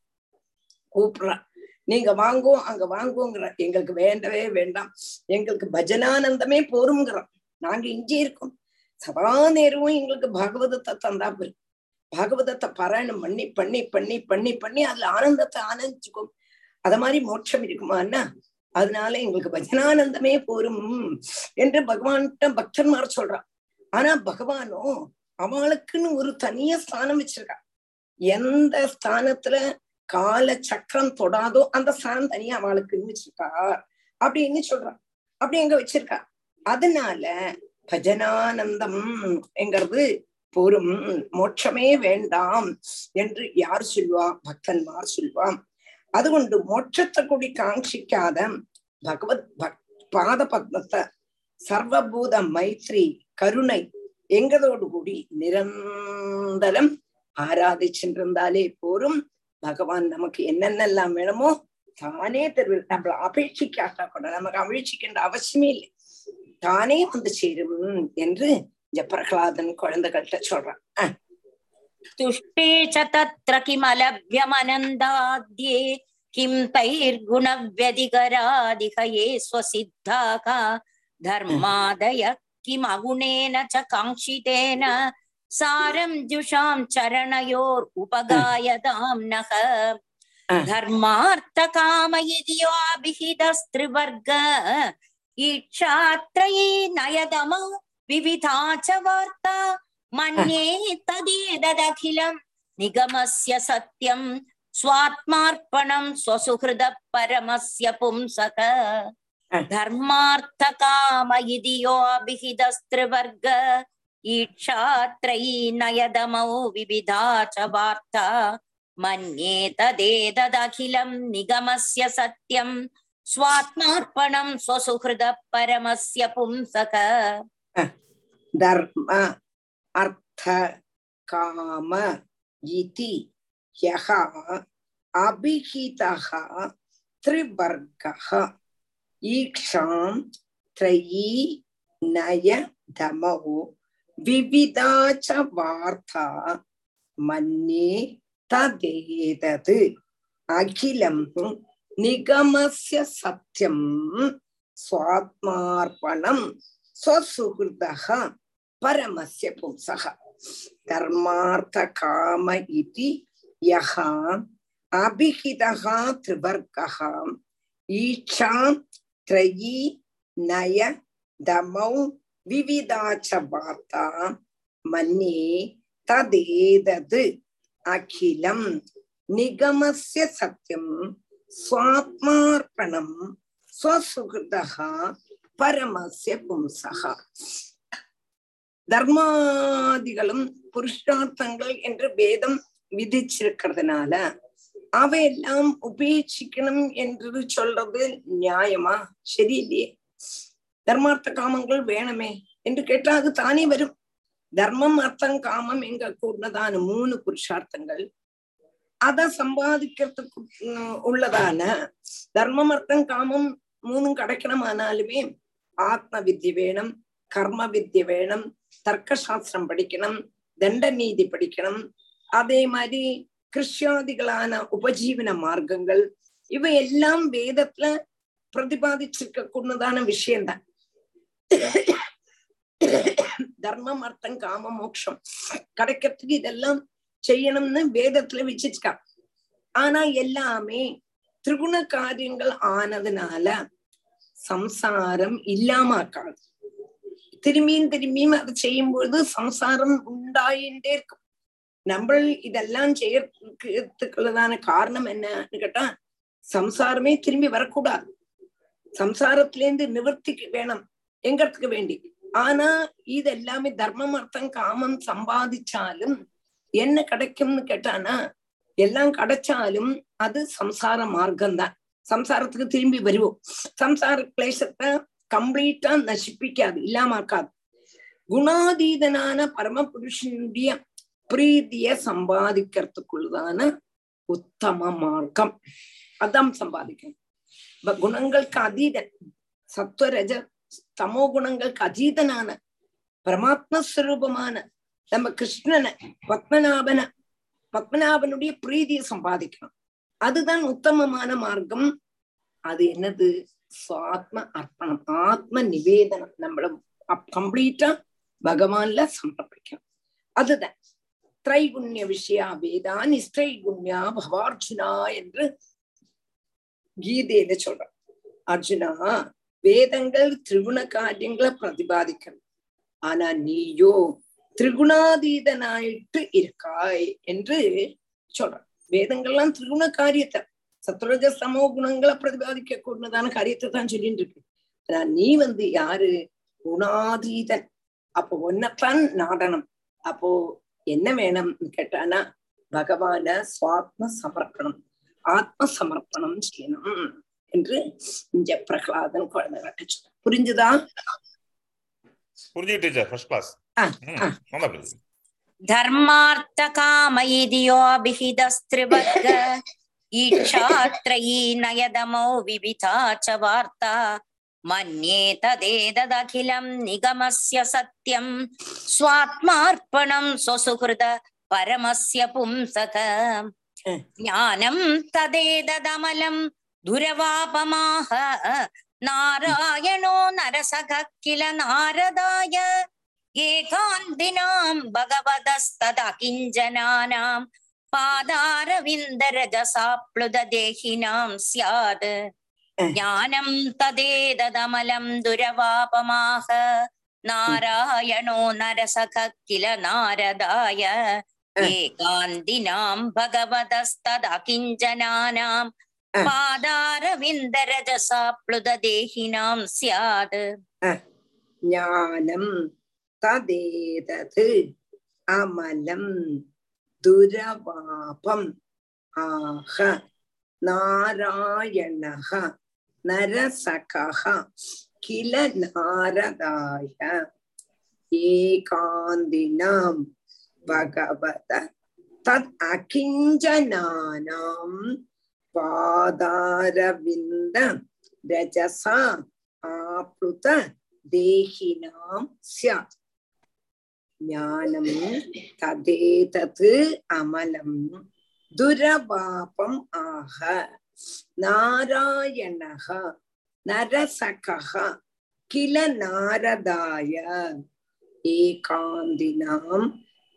கூப்பிடுறான் நீங்க வாங்குவோம் அங்க வாங்குவோங்கிற எங்களுக்கு வேண்டவே வேண்டாம். எங்களுக்கு பஜனானந்தமே போருங்கிறோம் நாங்க இங்கே இருக்கோம். சதா நேரமும் எங்களுக்கு பாகவதத்தை தந்தா போதும் பாகவதத்தை பாராயணம் பண்ணி பண்ணி பண்ணி பண்ணி பண்ணி அதுல ஆனந்தத்தை ஆனந்திச்சுக்கும் அத மாதிரி மோட்சம் இருக்குமான்னா அதனால எங்களுக்கு பஜனானந்தமே போரும் என்று பகவான்கிட்ட பக்தன்மார் சொல்றான் ஆனா பகவானோ அவளுக்குன்னு ஒரு தனிய ஸ்தானம் வச்சிருக்கா. எந்த ஸ்தானத்துல கால சக்கரம் தொடாதோ அந்த சாணம் தனியா அவளுக்கு இருந்துச்சிருக்கா அப்படின்னு சொல்றான் அப்படி எங்க வச்சிருக்கா? அதனால பஜனானந்தம் எங்கிறது போரும் மோட்சமே வேண்டாம் என்று யார் சொல்வா பக்தன்மார் சொல்வான் அதுகொண்டு மோட்சத்தை கூடி காட்சிக்காத பகவத் பக் பாத பத்மத்தை சர்வபூத மைத்ரி கருணை எங்கதோடு கூடி நிரந்தரம் ஆராதிச்சிருந்தாலே போரும் பகவான் நமக்கு என்னென்னலாம் வேணுமோ தானே தருவது நம்மள அபேட்சிக்காக கூட நமக்கு அபேட்சிக்கின்ற அவசியமே இல்லை. தானே வந்து சேரும் என்று இந்த பிரகலாதன் குழந்தைகள்கிட்ட சொல்றான். துஷ்டே சத்திர கிமலபியமனந்தாத்யே கிம் தைர்குணவியதிகராதிகயே ஸ்வசித்தாக தர்மாதய கிம் அகுணேன ச காங்கிதேன சாரம் ஜுஷாம் சரணயோர் உபகாயதாம் நக தர்மார்த்த காம இதியோபிஹிதஸ்திரிவர்க ஈட்சாத்ரயே நயதம விவிதாச்ச வார்த்தா மன்யே ததேததகிலம் நிகமஸ்ய சத்யம் சுவாத்மார்ப்பணம் ஸ்வசுஹிருத பரமஸ்ய பும்சக தர்மார்த்த காம இதியோபிஹிதஸ்திரிவர்க ईक्षात्रयी नयदमौ विविधा च वार्ता मन्ये तदेदखिलं निगमस्य सत्यं स्वात्मार्पणं स्वसुहृद परमस्य पुंसक धर्म अर्थ काम इति यः अभिहितः त्रिवर्गः ईक्षां त्रयी नय விவிதா ச வார்த்தா மன்னே ததேதது அகிலம் நிகமஸ்ய சத்தியம் சுவாத்மார்ப்பணம் ஸ்வசுகிருதக பரமஸ்ய பும்சக தர்மார்த்த காம இதி யகா அபிஹிதகா திரிவர்கா ஈக்ஷா த்ரயி நய தமௌ விவிதாச்ச வார்த்தா மன்னே ததேதது அகிலம் நிகமஸ்ய சத்தியம் சுவாத்மார்ப்பணம் ஸ்வசுகிருதா பரமசிய பும்சகா தர்மாதிகளும் புருஷார்த்தங்கள் என்று வேதம் விதிச்சிருக்கிறதுனால அவையெல்லாம் உபேட்சிக்கணும் என்று சொல்றது நியாயமா சரியில்லையே தர்மார்த்த காமங்கள் வேணுமே என்று கேட்டா அது தானே வரும். தர்மம் அர்த்தம் காமம் எங்க கூடதான மூணு புருஷார்த்தங்கள். அதை சம்பாதிக்கிறதுக்கு உள்ளதான தர்மம் அர்த்தம் காமம் மூணும் கிடைக்கணுமானாலுமே ஆத்ம வித்ய வேணும் கர்ம வித்ய வேணும் தர்க்கசாஸ்திரம் படிக்கணும் தண்ட நீதி படிக்கணும். அதே மாதிரி கிறிஸ்டியாதிகளான உபஜீவன மார்க்கங்கள் இவையெல்லாம் வேதத்துல பிரதிபாதிச்சிருக்க கூடதான விஷயம்தான். தர்மம் அர்த்தம் காம மோட்சம். கிடைக்கிறதுக்கு இதெல்லாம் செய்யணும்னு வேதத்துல வச்சிருக்கா ஆனா எல்லாமே திரிகுண காரியங்கள் ஆனதுனால சம்சாரம் இல்லாம ஆக்காது திரும்பியும் திரும்பியும் அதை செய்யும்பொழுது சம்சாரம் உண்டாயின்றே இருக்கும். நம்ம இதெல்லாம் செய்யறதுக்குள்ளதான காரணம் என்னன்னு கேட்டா சம்சாரமே திரும்பி வரக்கூடாது. சம்சாரத்திலேருந்து நிவர்த்திக்கு வேணும். எங்கிறதுக்கு வேண்டி. ஆனா இது எல்லாமே தர்மம் அர்த்தம் காமம் சம்பாதிச்சாலும் என்ன கிடைக்கும்னு கேட்டானா எல்லாம் கிடைச்சாலும் அது சம்சார மார்க்கம்தான். சம்சாரத்துக்கு திரும்பி வருவோம். சம்சார கிளேசத்தை கம்ப்ளீட்டா நசிப்பிக்காது இல்லாமக்காது. குணாதீதனான பரமபுருஷனுடைய பிரீதிய சம்பாதிக்கிறதுக்குள்ளதான உத்தம மார்க்கம். அதான் சம்பாதிக்கணும். குணங்களுக்கு அதீதன். சத்வரஜ தமோ குணங்களுக்கு அதீதனான பரமாத்மஸ்வரூபமான நம்ம கிருஷ்ணனை பத்மநாபன பத்மநாபனுடைய பிரீதியை சம்பாதிக்கணும். அதுதான் உத்தமமான மார்க்கம். அது என்னது? சுவாத்ம அர்ப்பணம் ஆத்ம நிவேதனம். நம்மள கம்ப்ளீட்டா பகவான்ல சமர்ப்பிக்கணும். அதுதான். திரைகுண்ய விஷயா வேதா நிஸ்திரைகுண்யா பவார்ஜுனா என்று கீதையில சொல்றோம். அர்ஜுனா வேதங்கள் திரிகுண காரியங்களை பிரதிபாதிக்கணும். ஆனா நீயோ திரிகுணாதீதனாயிட்டு இருக்காய் என்று சொல்ற வேதங்கள்லாம் திரிகுண காரியத்தை சத்வரஜ சமோ குணங்களை பிரதிபாதிக்க கூடதான காரியத்தை தான் சொல்லிட்டு இருக்கு. ஆனா நீ வந்து யாரு? குணாதீதன். அப்போ ஒன்னத்தான் நாடனம் அப்போ என்ன வேணும்னு கேட்டானா பகவான சுவாத்ம சமர்ப்பணம். ஆத்ம சமர்ப்பணம் செய்யணும். என்று இங்க பிரகலாதன் குழந்தை கட்ட சொல்ற புரிஞ்சுதா தர்மார்த்த காம இதியோபிஹிதஸ்திரிபர்க ஈட்சாத்ரயீ நயதமோ விபிதா ச வார்த்தா மன்யே ததேததகிலம் நிகமஸ்ய சத்யம் ஸ்வாத்மார்ப்பணம் சொசுகிருத பரமஸ்ய பும்சக. ஞானம் ததேததமலம் स्वात्मार्पणं स्वसुहृद परमस्य पुंसक ज्ञानं तदेतदमलं दुरवापमाह नारायणो नरसखः किल नारदाय एकान्तिनां भगवतस्तदा किञ्जनानां पादारविन्दरजसाप्लुतदेहिनां स्यात् ज्ञानं तदेददमलं दुरवापमाह नारायणो नरसखः किल नारदाय एकान्तिनां भगवतस्तदा किञ्जनानां பாதாரவிந்தரஜசாப்ளுத தேகினாம் சியாது ஞானம் ததேதது அமலம் துரவாபம் ஆக நாராயணக நரசகக கில நாரதாய ஏகாந்தினாம் பகவத தத் அகிஞ்சனானாம் பாதாரவிந்த ரஜசா ஆப்ளுத தேகினாம் சியாத் ஞானம் ததேதது அமலம் துரபாபம் ஆக நாராயணக நரசகः கில நாரதாய ஏகாந்தினாம்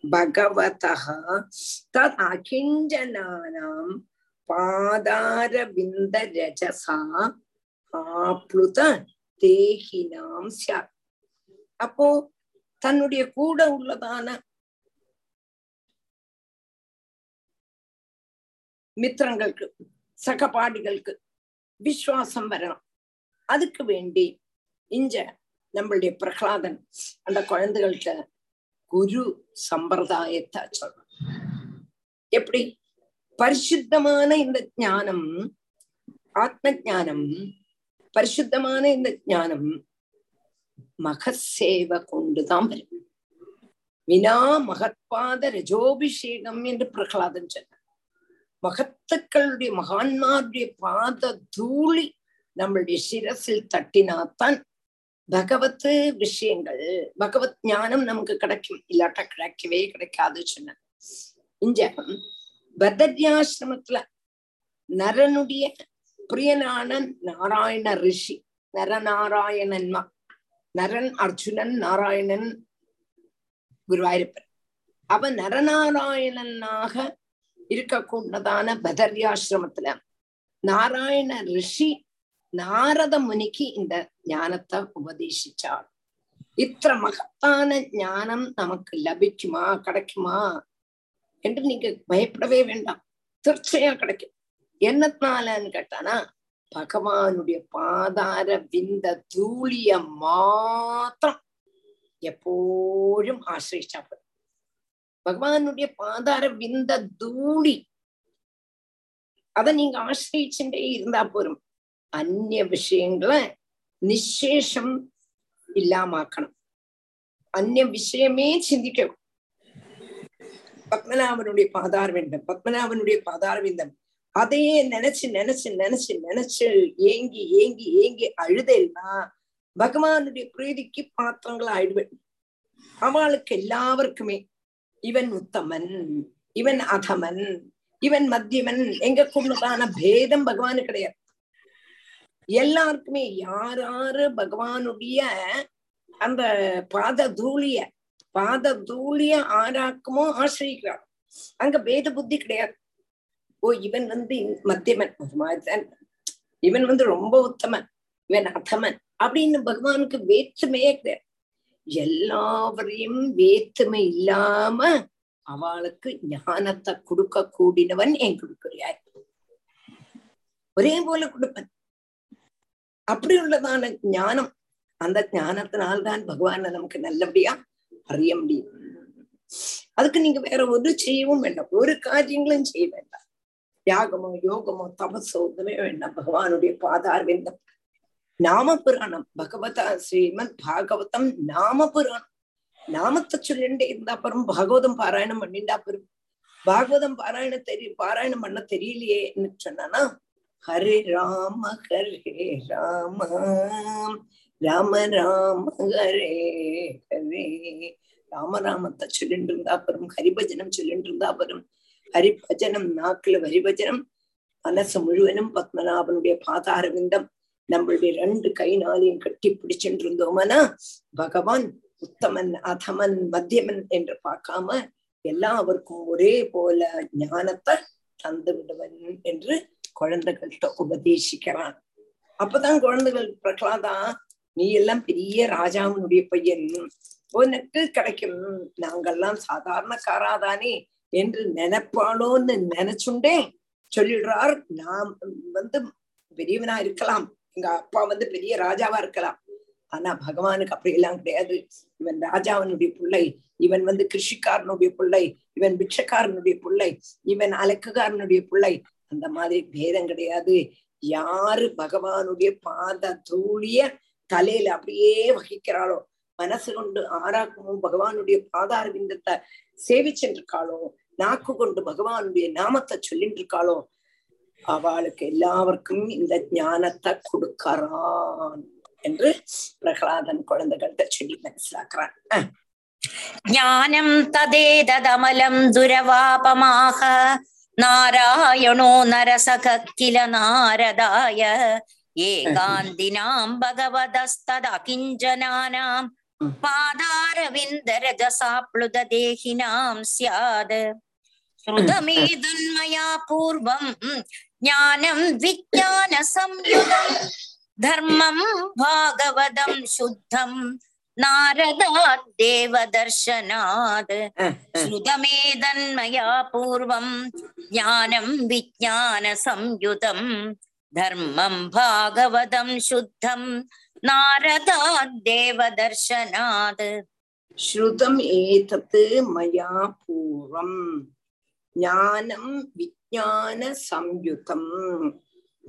பகவதः தத் அகிஞ்சனானாம் பாதாரவிந்த ரஜசா ஆப்ளுத தேகினாம் சார் அப்போ தன்னுடைய கூட உள்ளதான மித்திரங்களுக்கு சகபாடிகளுக்கு விஸ்வாசம் வரணும் அதுக்கு வேண்டி இஞ்ச நம்மளுடைய பிரகலாதன் அந்த குழந்தைகள்கிட்ட குரு சம்பிரதாயத்தை சொல்றான் எப்படி பரிசுத்தமான இந்த ஞானம் ஆத்ம ஞானம் பரிசுத்தமான இந்த ஞானம் மகசேவை கொண்டுதான் வரும் வினா மகத்பாத ரஜோபிஷேகம் என்று பிரகலாதன் சொன்னார் மகத்துக்களுடைய மகான்மாருடைய பாத தூளி நம்மளுடைய சிரசில் தட்டினாத்தான் பகவத்து விஷயங்கள் பகவத் ஞானம் நமக்கு கிடைக்கும் இல்லாட்டா கிடைக்கவே கிடைக்காது சொன்ன இங்க பதர்யாசிரமத்துல நரனுடைய பிரியனான நாராயண ரிஷி நரநாராயணன்மா நரன் அர்ஜுனன் நாராயணன் குருவாயிருப்பர். அவ நரநாராயணனாக இருக்கக்கூடதான பதர்யாசிரமத்துல நாராயண ரிஷி நாரத முனிக்கு இந்த ஞானத்தை உபதேசிச்சார். இத்த மகத்தான ஞானம் நமக்கு லபிக்குமா கிடைக்குமா? என்று நீங்க பயப்படவே வேண்டாம். திருச்சையா கிடைக்கும். என்னத்தினாலன்னு கேட்டானா பகவானுடைய பாதார விந்த தூளிய மாத்திரம் எப்போழும் ஆசிரிச்சா போதும் பகவானுடைய பாதார விந்த தூளி அதை நீங்க ஆசிரிச்சுட்டே இருந்தா போரும். அந்நிய விஷயங்களை நிசேஷம் இல்லாமக்கணும் அந்நிய விஷயமே சிந்திக்கணும். பத்மநாபனுடைய பாதார் விந்தம் பத்மநாபனுடைய பாதார விந்தம் அதையே நினைச்சு நினைச்சு நினைச்சு நினைச்சு ஏங்கி ஏங்கி ஏங்கி அழுதேன்னா பகவானுடைய பிரீதிக்கு பாத்திரங்கள் ஆயிடுவேன் அவளுக்கு எல்லாருக்குமே இவன் உத்தமன் இவன் அதமன் இவன் மத்தியமன் எங்க கொண்டுதான பேதம் பகவானு கிடையாது. எல்லாருக்குமே யார் யாரு பகவானுடைய அந்த பாத தூளிய பாத தூளிய ஆராக்குமோ ஆசிரிக்கிறார் அங்க பேத புத்தி கிடையாது. ஓ இவன் வந்து மத்தியமன். ஒரு மாதிரிதான் இவன் வந்து ரொம்ப உத்தமன். இவன் அதமன் அப்படின்னு பகவானுக்கு வேற்றுமையே கிடையாது. எல்லாவரையும் வேற்றுமை இல்லாம அவளுக்கு ஞானத்தை கொடுக்க கூடினவன் என் கொடுக்கிறாய் ஒரே போல கொடுப்பன். அப்படி உள்ளதான ஞானம். அந்த ஞானத்தினால்தான் பகவான நமக்கு நல்லபடியா அறிய முடியும். அதுக்கு நீங்க வேற ஒரு செய்யவும் வேண்டாம். ஒரு காரியங்களும் செய்ய வேண்டாம். தியாகமோ யோகமோ தபசோ ஒன்றுமே வேண்டாம். பகவானுடைய பாதார் வேண்டாம் நாம புராணம் பகவதா ஸ்ரீமத் பாகவதம் நாம புராணம் நாமத்தை சொல்லிண்டே இருந்தா அப்புறம் பாகவதம் பாராயணம் பண்ணிண்டா அப்புறம். பாகவதம் பாராயணம் தெரிய பாராயணம் பண்ண தெரியலையே சொன்னானா ஹரே ராம ஹரே ராம. ராம ராம ஹரே ஹரே. ராமராமத்தை சொல்லிட்டு இருந்தா அப்புறம் ஹரிபஜனம் சொல்லிட்டு இருந்தா அப்புறம் ஹரிபஜனம் நாக்குல ஹரிபஜனம் மனசு முழுவதும் பத்மநாபனுடைய பாதார விந்தம் நம்மளுடைய ரெண்டு கை நாளையும் கட்டி பிடிச்சுட்டு இருந்தோம்னா பகவான் உத்தமன் அதமன் மத்தியமன் என்று பார்க்காம எல்லாருக்கும் ஒரே போல ஞானத்தை தந்து விடுவன் என்று குழந்தைகள்கிட்ட உபதேசிக்கிறான். அப்பதான் குழந்தைகள் பிரகலாதா நீ எல்லாம் பெரிய ராஜாவினுடைய பையன். உனக்கு கிடைக்கும். நாங்கெல்லாம் சாதாரணக்காராதானே என்று நினைப்பாளோன்னு நினைச்சுண்டே சொல்லிடுறார். நாம் வந்து பெரியவனா இருக்கலாம். எங்க அப்பா வந்து பெரிய ராஜாவா இருக்கலாம். ஆனா பகவானுக்கு அப்படி எல்லாம் கிடையாது. இவன் ராஜாவனுடைய பிள்ளை. இவன் வந்து கிருஷிக்காரனுடைய பிள்ளை. இவன் பிட்சக்காரனுடைய பிள்ளை. இவன் அலக்குகாரனுடைய பிள்ளை. அந்த மாதிரி பேதம் கிடையாது. யாரு பகவானுடைய பாத தூளிய தலையில அப்படியே வகிக்கிறாளோ? மனசு கொண்டு ஆராக்கமும் பகவானுடைய பாதார பிந்தத்தை சேவிச்சுட்டு இருக்காளோ நாக்கு கொண்டு பகவானுடைய நாமத்தை சொல்லிட்டு இருக்காளோ அவளுக்கு எல்லாருக்கும் இந்த ஞானத்தை கொடுக்கறான் என்று பிரகலாதன் குழந்தைகள்கிட்ட சொல்லி மனசிலாக்குறான். ஞானம் ததேதமலம் துரவாபமாக. நாராயணோ நரசக கில நாரதாய. ஏகாந்தினாம் பகவதஸ்ததகிஞ்சனானாம் பாதாரவிந்த ரஜசாப்ளுத தேகினாம் சியாத் ஸ்ருதமேதன்மயா பூர்வம் ஞானம் விஜான சம்யுதம் தர்மம் பாகவதம் சுத்தம் நாரதாத் தேவதர்ஷனாத் ஸ்ருதமேதன்மயா பூர்வம் ஞானம் விஜான சம்யுதம் धर्मं भागवतं शुद्धं नारदाद्देवदर्शनात् श्रुतम् एतत् मया पूर्वम् ज्ञानं विज्ञानसंयुतम्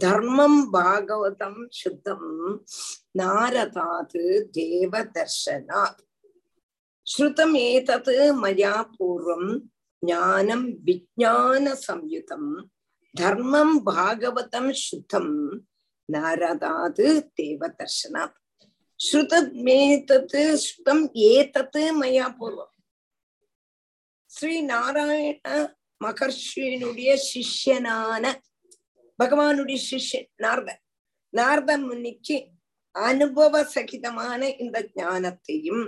धर्मं भागवतं शुद्धं नारदात् देवदर्शनात् श्रुतम् एतत् मया पूर्वं ज्ञानं विज्ञानसंयुतम् தர்மம் பாகவதம் சுத்தம் நாரதாது தேவ தர்சனாத் ஸ்ருதத் மே தத்து ஸ்ருதம் ஏ தத்து மயா பூர்வம். ஸ்ரீ நாராயண மகர்ஷியினுடைய சிஷ்யனான பகவானுடைய சிஷ்யன் நார்த நார்த முன்னிக்கு அனுபவ சகிதமான இந்த ஞானத்தையும்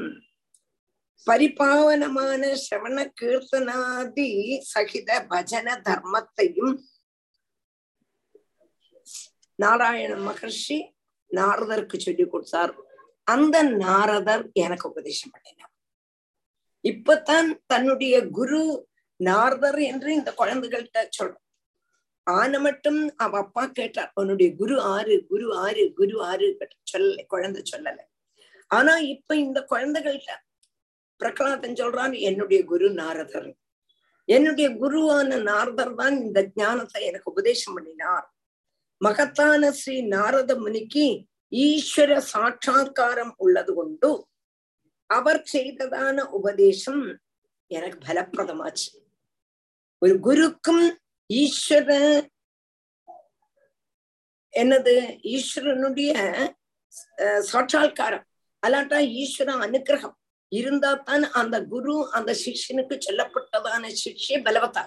பரிபாவனமான சிரவண கீர்த்தனாதி சகித பஜன தர்மத்தையும் நாராயண மகர்ஷி நாரதருக்கு சொல்லி கொடுத்தார். அந்த நாரதர் எனக்கு உபதேசம் பண்ணினார். இப்பத்தான் தன்னுடைய குரு நாரதர் என்று இந்த குழந்தைகள்கிட்ட சொல்றோம். ஆனை மட்டும் அவ அப்பா கேட்டார் உன்னுடைய குரு ஆறு குரு ஆறு குரு ஆறு சொல்லல குழந்தை சொல்லல. ஆனா இப்ப இந்த குழந்தைகள்கிட்ட பிரகலாதன் சொல்றான் என்னுடைய குரு நாரதர். என்னுடைய குருவான நாரதர் தான் இந்த ஞானத்தை எனக்கு உபதேசம் பண்ணினார். மகத்தான ஸ்ரீ நாரத முனிக்கு ஈஸ்வர சாட்சா்காரம் உள்ளது கொண்டு அவர் செய்ததான உபதேசம் எனக்கு பலப்பிரதமாச்சு. ஒரு குருக்கும் ஈஸ்வர என்னது ஈஸ்வரனுடைய சாட்சா்காரம் அல்லாட்டா ஈஸ்வர அனுகிரகம் இருந்தா தான் அந்த குரு அந்த சிஷ்யனுக்கு சொல்லப்பட்டதான சிஷ்ய பலவத்தா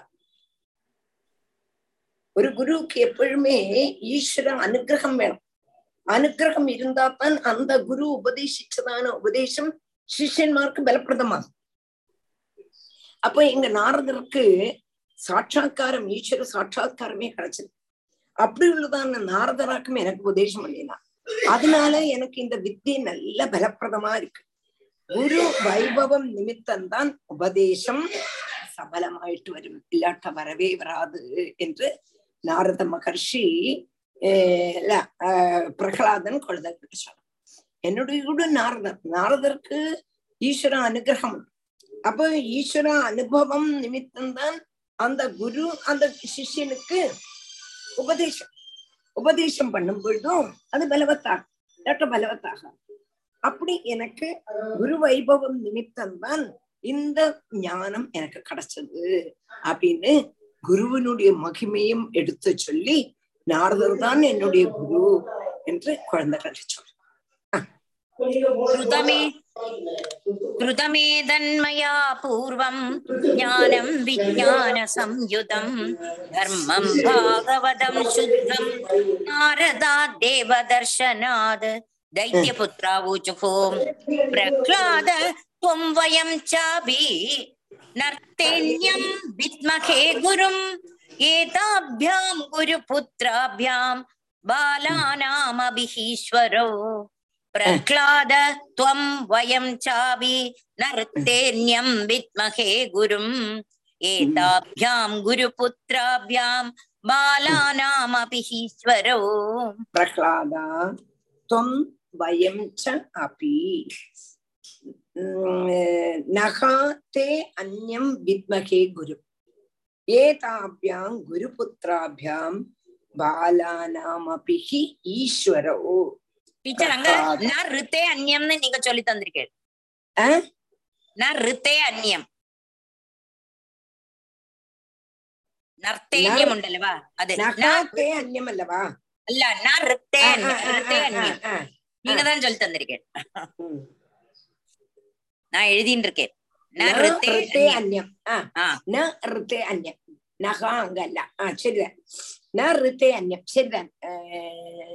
ஒரு குருவுக்கு எப்பொழுதுமே ஈஸ்வர அனுகிரகம் வேணும். அனுகிரகம் இருந்தா தான் அந்த குரு உபதேசிச்சதான உபதேசம் சிஷ்யன்மார்க்கு பலப்பிரதமாகும். அப்ப எங்க நாரதருக்கு சாட்சா்காரம் ஈஸ்வர சாட்சா்காரமே கிடைச்சது. அப்படி உள்ளதான நாரதராக்கும் எனக்கு உபதேசம் பண்ணினா அதனால எனக்கு இந்த வித்தியை நல்ல பலப்பிரதமா இருக்கு. குரு வைபவம் நிமித்தம்தான் உபதேசம் சபலமாயிட்டு வரும். இல்லாட்ட வரவே வராது என்று நாரத மகர்ஷி பிரகலாதன் குழந்தைகிட்ட சொன்னான் என்னுடைய கூட நாரதர் நாரதருக்கு ஈஸ்வர அனுகிரகம் அப்ப ஈஸ்வர அனுபவம் நிமித்தம்தான் அந்த குரு அந்த சிஷ்யனுக்கு உபதேசம். உபதேசம் பண்ணும் பொழுதும் அது பலவத்தாக டாக்டர் பலவத்தாக. அப்படி எனக்கு குரு வைபவம் நிமித்தம்தான் இந்த ஞானம் எனக்கு கிடைச்சது அப்படின்னு குருவனுடைய மகிமையும் எடுத்து சொல்லி நாரதர் தான் என்னுடைய குரு என்று குழந்தைகள் சொல்ற कृतमे कृतमेदन्मया पूर्वम् ज्ञानम् विज्ञानसंयुतम् धर्मम् भागवतम् शुद्धम् नारदात् देवदर्शनात् दैत्यपुत्रावूचुः प्रह्लाद त्वम् वयम् चापि नर्तेन्यम् विद्महे गुरुम् एताभ्याम् गुरुपुत्राभ्याम् बालानामभिहीश्वरो प्रह्लाद त्वं वयं चापि नर्तेन्यं विद्महे गुरुम् एताभ्यां गुरुपुत्राभ्यां बालानामपि ईश्वरो प्रह्लादा त्वं वयं च अपि நகாத்தே அந்யம் வித்மகே குரு ஏதாபியாம் குரு புத்திராபியாம் பாலானாமபி ஈஸ்வரோ டீச்சர் அங்க நான் ரித்தே அந்யம்னு நீங்க சொல்லி தந்திருக்கேன் நான் ரித்தே அந்யம் நர்த்தேன்யம் உண்டல்லவா அது நகாத்தே அந்யம் அல்லவா அல்ல நான் ரித்தே ரித்தே அந்யம் நீங்க தான் சொல்லி தந்திருக்கேன் நான் எழுதிட்டு இருக்கேன் നഖ അങ്കല്ല ആ ശരിതാ ന ഋത്തെ അന്യം ശരിതാൻ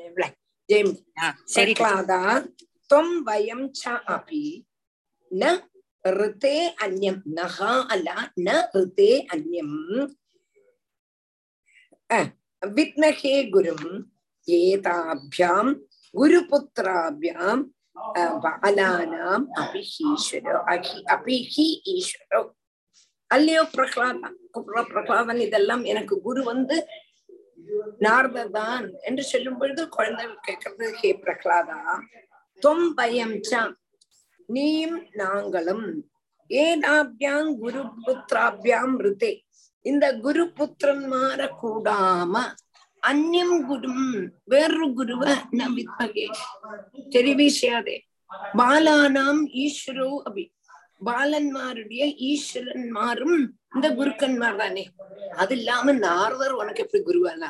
ഇവിടെ ത്വം വയം ച അപി ന ഋത്തെ അന്യം നഹ അല്ല ന ഋത്തെ അന്യം വിദ്മഹേ ഗുരും ഏതാഭ്യാം ഗുരുപുത്രാഭ്യാം ಬಾಲಾನಾಂ ಅಪಿಹೀಶ್ವರೋ ಅಹಿ ಅಪಿಹಿ ಈಶ್ವರೋ ಅಲ್ಲಿಯೋ பிரகலாதா பிரகலாதன் இதெல்லாம் எனக்கு குரு வந்து நார்தான் என்று சொல்லும் பொழுது குழந்தைகள் கேட்கறது ஹே பிரகலாதா தொம் பயம் நீயும் நாங்களும் ஏனாபியாம் குரு புத்திராபியாம் ரிதே இந்த குரு புத்திரன்மார கூடாம அந்நியம் குரும் வேறொரு குருவ ந வித்மகே தெரிவிச்சாதே பாலானாம் ஈஸ்வரோ அபி. பாலன்மாருடைய ஈஸ்வரன்மாரும் இந்த குருக்கன்மார் தானே அது இல்லாம நாரதர் உனக்கு எப்படி குருவானா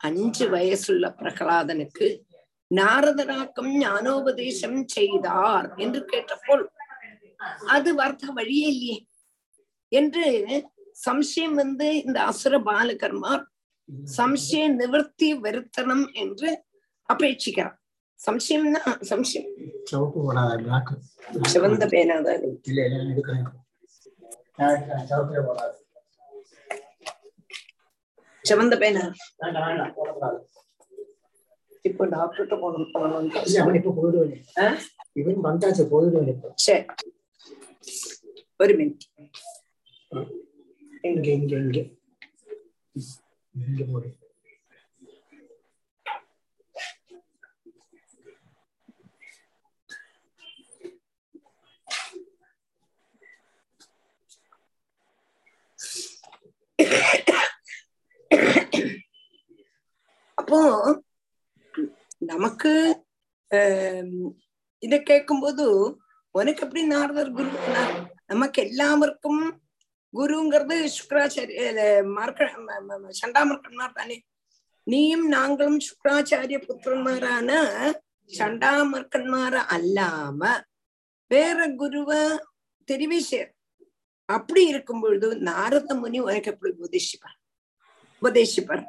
அஞ்சு வயசுள்ள பிரகலாதனுக்கு நாரதராக்கம் ஞானோபதேசம் செய்தார் என்று கேட்டபோல் அது வார்த்த வழியே இல்லையே. என்று சம்சயம் வந்து இந்த அசுர பாலகர்மார் சம்சய நிவர்த்தி வருத்தனம் என்று அபேட்சிக்கிறார். சம்சயம்னா சம்சயம். சிவந்த சிவப்பே போடாது சிவந்த பேனா இப்போ டாக்டர்கிட்ட போகணும் அவன் இப்ப போயிடுவேன் இவன் வந்தாச்சு போயிடுவேன் இப்போ சரி ஒரு மினிட் இங்க இங்க இங்க இங்க போடு அப்போ நமக்கு இத கேட்கும்போது உனக்கு எப்படி நாரதர் குரு நமக்கு எல்லாருக்கும் குருங்கிறது சுக்கராச்சாரிய மார்க்க சண்டாமர்க்கன்மார் தானே. நீயும் நாங்களும் சுக்கராச்சாரிய புத்திரன்மாரான சண்டாமர்க்கன்மார அல்லாம வேற குருவ தெரிவிச்சார் அப்படி இருக்கும் பொழுது நாரத முனி உனக்கு எப்படி உபதேசிப்பார்? உபதேசிப்பார்.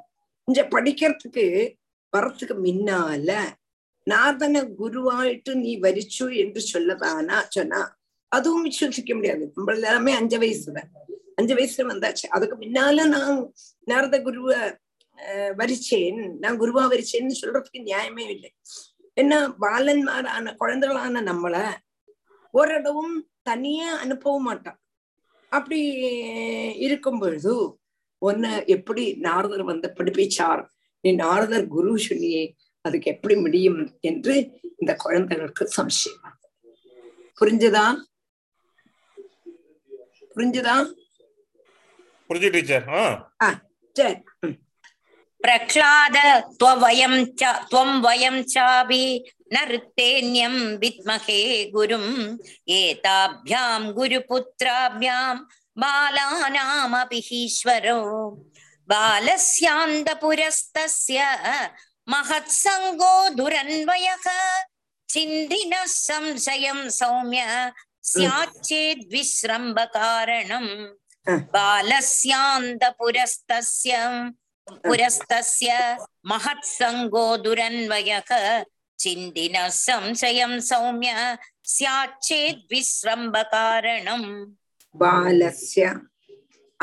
இங்க படிக்கிறதுக்கு வரத்துக்கு முன்னால நாதன குருவாயிட்டு நீ வரிச்சு என்று சொல்லதானா? சொன்னா. அதுவும் விசுவசிக்க முடியாது. நம்ம எல்லாமே அஞ்சு வயசுதான் அஞ்சு வயசுல வந்தாச்சு. அதுக்கு முன்னால நான் நாரத குருவ வரிச்சேன். நான் குருவா வரிச்சேன்னு சொல்றதுக்கு நியாயமே இல்லை. என்ன பாலன்மாரான குழந்தைகளான நம்மள ஓரிடவும் தனியே அனுப்பவும் மாட்டான். அப்படி இருக்கும் பொழுது உன்னை எப்படி நாரதர் வந்து படிப்பிச்சார்? நீ நாரதர் குரு சொன்னியே அதுக்கு எப்படி முடியும் என்று இந்த குழந்தைகளுக்கு சம்சயம். புரிஞ்சுதா? புரிஞ்சுதா? புரிஞ்சு டீச்சர்? சரி. பிரக்லாத துவயம் துவம் வயம் சாபி நருத்தேன்யம் வித்மகே குரும். ஏதாபியாம் குரு புத்திராபியாம் பாலானாமபி ஈஸ்வரோ பாலஸ்யாந்த புரஸ்தஸ்ய மகத்சங்கோ துரன்வயக. சிந்தின சம்சயம் சௌமிய. சியாச்சேத் விஸ்ரம்ப காரணம். बालस्यान्दपुरस्तस्य पुरस्तस्य महत्सङ्गो दुरन्वयः चिन्तिनः संशयं सौम्य स्याच्चेद्विश्रम्भकारणम् बालस्य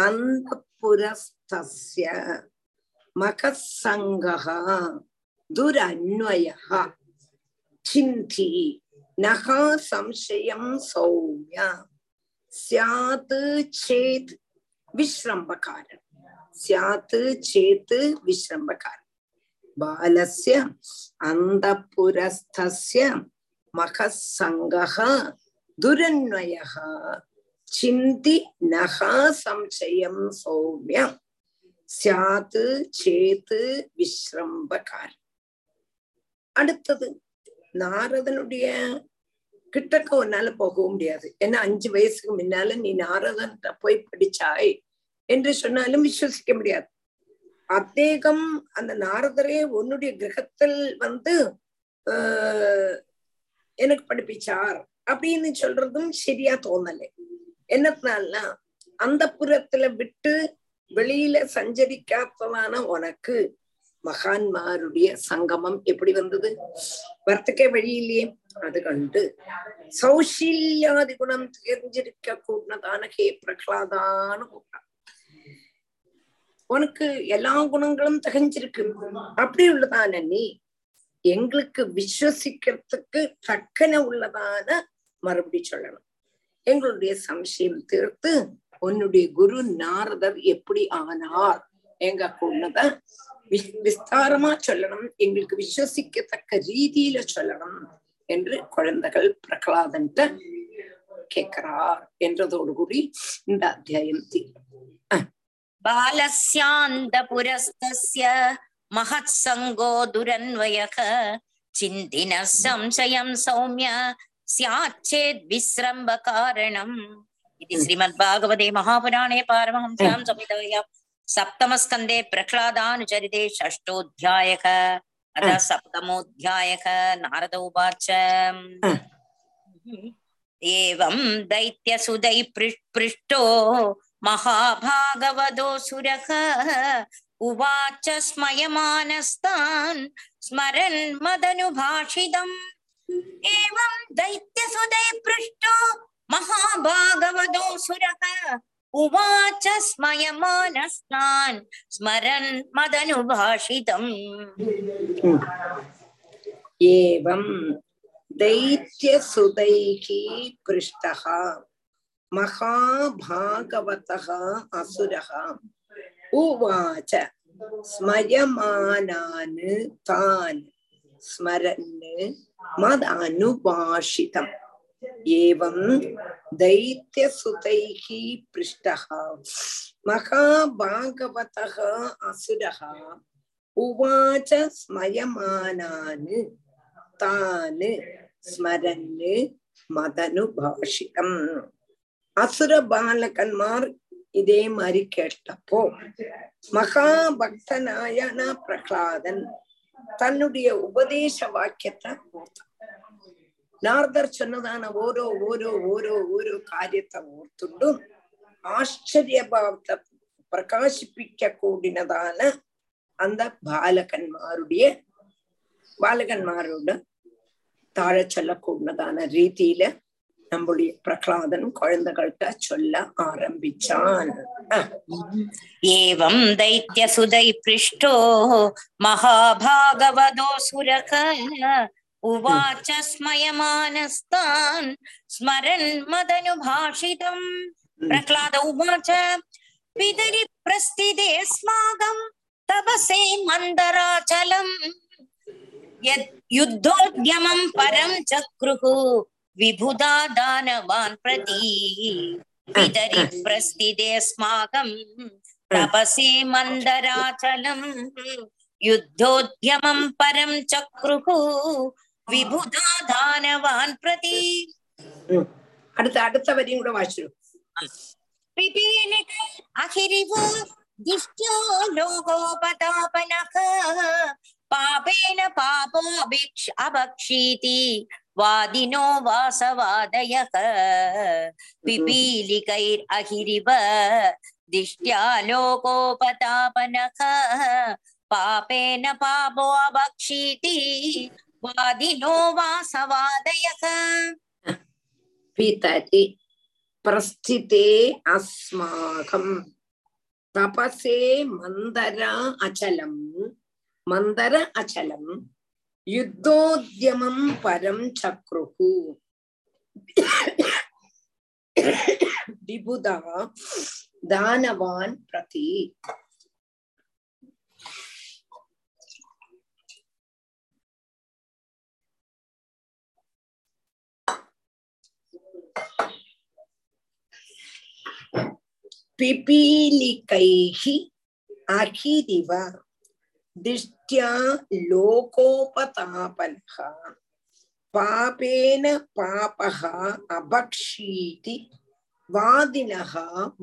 अन्तःपुरस्तस्य मखसङ्गः दुरन्वयः चिन्ति नः संशयं सौम्य சேத் விஸ்ரம்பகாரன் சாத்து சேத்து விஸ்ரம்பகாரன் பாலஸ்ய அந்த புரஸ்தஸ்ய மகசங்கः துரன்வயः சிந்தி நகா சம்சயம் சௌமிய சாத்து சேத்து விஸ்ரம்பகாரன் அடுத்தது நாரதனுடைய கிட்டக்க உன்னால போக முடியாது. ஏன்னா அஞ்சு வயசுக்கு முன்னால நீ நாரதன் போய் படிச்சாய் என்று சொன்னாலும் விசுவசிக்க முடியாது. அத்தேகம் அந்த நாரதரே உன்னுடைய கிரகத்தில் வந்து ஆஹ் எனக்கு படிப்பிச்சார் அப்படின்னு சொல்றதும் சரியா தோணலை. என்னத்தினால்னா அந்த புறத்துல விட்டு வெளியில சஞ்சரிக்காததான உனக்கு மகான்மாருடைய சங்கமம் எப்படி வந்தது? வரத்துக்கே வழி இல்லையே அது கண்டு சௌஷீல்யாதி குணம் தெரிஞ்சிருக்க கூடதான ஹே பிரகலாதான்னு கூப்பிட்டான். உனக்கு எல்லா குணங்களும் தகஞ்சிருக்கு. அப்படி உள்ளதான நீ எங்களுக்கு விஸ்வசிக்கிறதுக்கு தக்கன உள்ளதான மறுபடி சொல்லணும். எங்களுடைய சம்சயம் தீர்த்து உன்னுடைய குரு நாரதர் எப்படி ஆனார்? எங்க கொண்டத விஸ்தாரமா சொல்லணும் எங்களுக்கு விசுவசிக்கத்தக்க ரீதியில சொல்லணும் என்று குழந்தைகள் பிரகலாதன் கேட்கிறார் என்றதோடு கூடி இந்த அத்தியாயம் பாலஸ்யாந்த புரஸ்தஸ்ய மகத்சங்கோ துரன்வயக சிந்தின சம்சயம் சௌமிய சியாச்சேத் விஸ்ரம்ப காரணம். இது ஸ்ரீமத் பாகவதே மகாபுராணே பாரமஹம்சாம் சமிதாயாம். सप्तमस्कन्धे प्रह्लादानुचरिते षष्ठोऽध्यायः अतः सप्तमोऽध्यायः नारद उवाच एवं दैत्यसुदै पृष्टो महाभागवदोऽसुरः उवाच स्मयमानस्तान् स्मरन् मदनुभाषितम् एवं दैत्यसुदै पृष्टो महाभागवदोऽसुरः उवाच स्मयमानस्तान् स्मरन् मदनुभाषितम्। एवं दैत्यसुदैः पृष्टः महाभागवतः असुरः। उवाच स्मयमानान् तान् स्मरन् मदनुभाषितम्। एवं दैत्यसुतैः पृष्टः महाभागवतः असुरः उवाच स्मयमानान् तान् स्मरन् மதனுபாஷிதம் அசுர பாலகன்மார் இதே மாதிரி கேட்டப்போ மகாபக்தனாயன பிரகலாதன் தன்னுடைய உபதேச வாக்கியத்தை ஓர்த்தான் നാർദർ ചെന്നതാണ് ഓരോ ഓരോ ഓരോ ഓരോ കാര്യത്തെ ഓർത്തുണ്ടും ആശ്ചര്യഭാവത്തെ പ്രകാശിപ്പിക്കൂടിനതാണ് അന്ത ബാലകന്മാരുടെ ബാലകന്മാരോട് താഴെ ചൊല്ലക്കൂടുന്നതാണ് രീതിയില நம்முடைய பிரகலாதன் குழந்தைகள்கிட்ட சொல்ல ஆரம்பிச்சான் ஏவம் தைத்திய சுதை பிருஷ்டோ மகாபாகவதோ சுரக उवाच स्मयमानस्तान् स्मरन् मदनुभाषितम् प्रह्लाद उवाच पितरि प्रस्थिते स्माकं तपसे मन्दराचलम् यद् युद्धोद्यमं परं चक्रुः विबुधा दानवान् प्रति पितरि प्रस्थिते स्माकं तपसे मन्दराचलम् युद्धोद्यमं परं चक्रुः വിഭുധാ ദാനവാൻ പ്രതി അടുത്ത അടുത്ത വരിയും കൂടെ വായിച്ചു പിപീനകൾ അഹിരിവോ ദിഷ്ട്യോ ലോകോപതാപനഃ പാപേന പാപോഭിക്ഷ അഭക്ഷീതി വാദിനോ വാസവാദയ പിപീലികൈർ അഹിരിവ ദിഷ്ട്യാ ലോകോപതാപനഃ പാപേന പാപോ അഭക്ഷീതി వాదినో వాసవాదయః. పితతి ప్రస్థితే అస్మాకం. తపసే మందర అచలం. మందర అచలం. యుద్ధోద్యమం పరం చక్రుః విబుధ దానవాన్ ప్రతి. पिपीलिकैः अहिरिव दिष्ट्या लोकोपतापनः पापेन पापः अभक्षीति வாதினக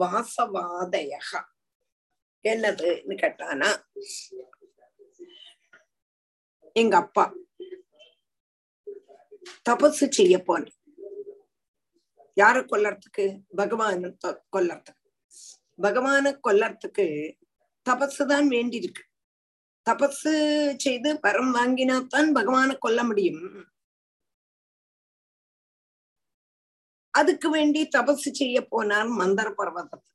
வாசவாதயக என்னதுன்னு கேட்டானா எங்க அப்பா தபசு செய்ய போன யார கொல்லறதுக்கு? பகவான கொல்லறதுக்கு பகவான கொல்லறதுக்கு தபசு தான் வேண்டி இருக்கு தபஸ் செய்து வரம் வாங்கினாத்தான் பகவான கொல்ல முடியும். அதுக்கு வேண்டி தபசு செய்ய போனார் மந்தர பர்வதத்து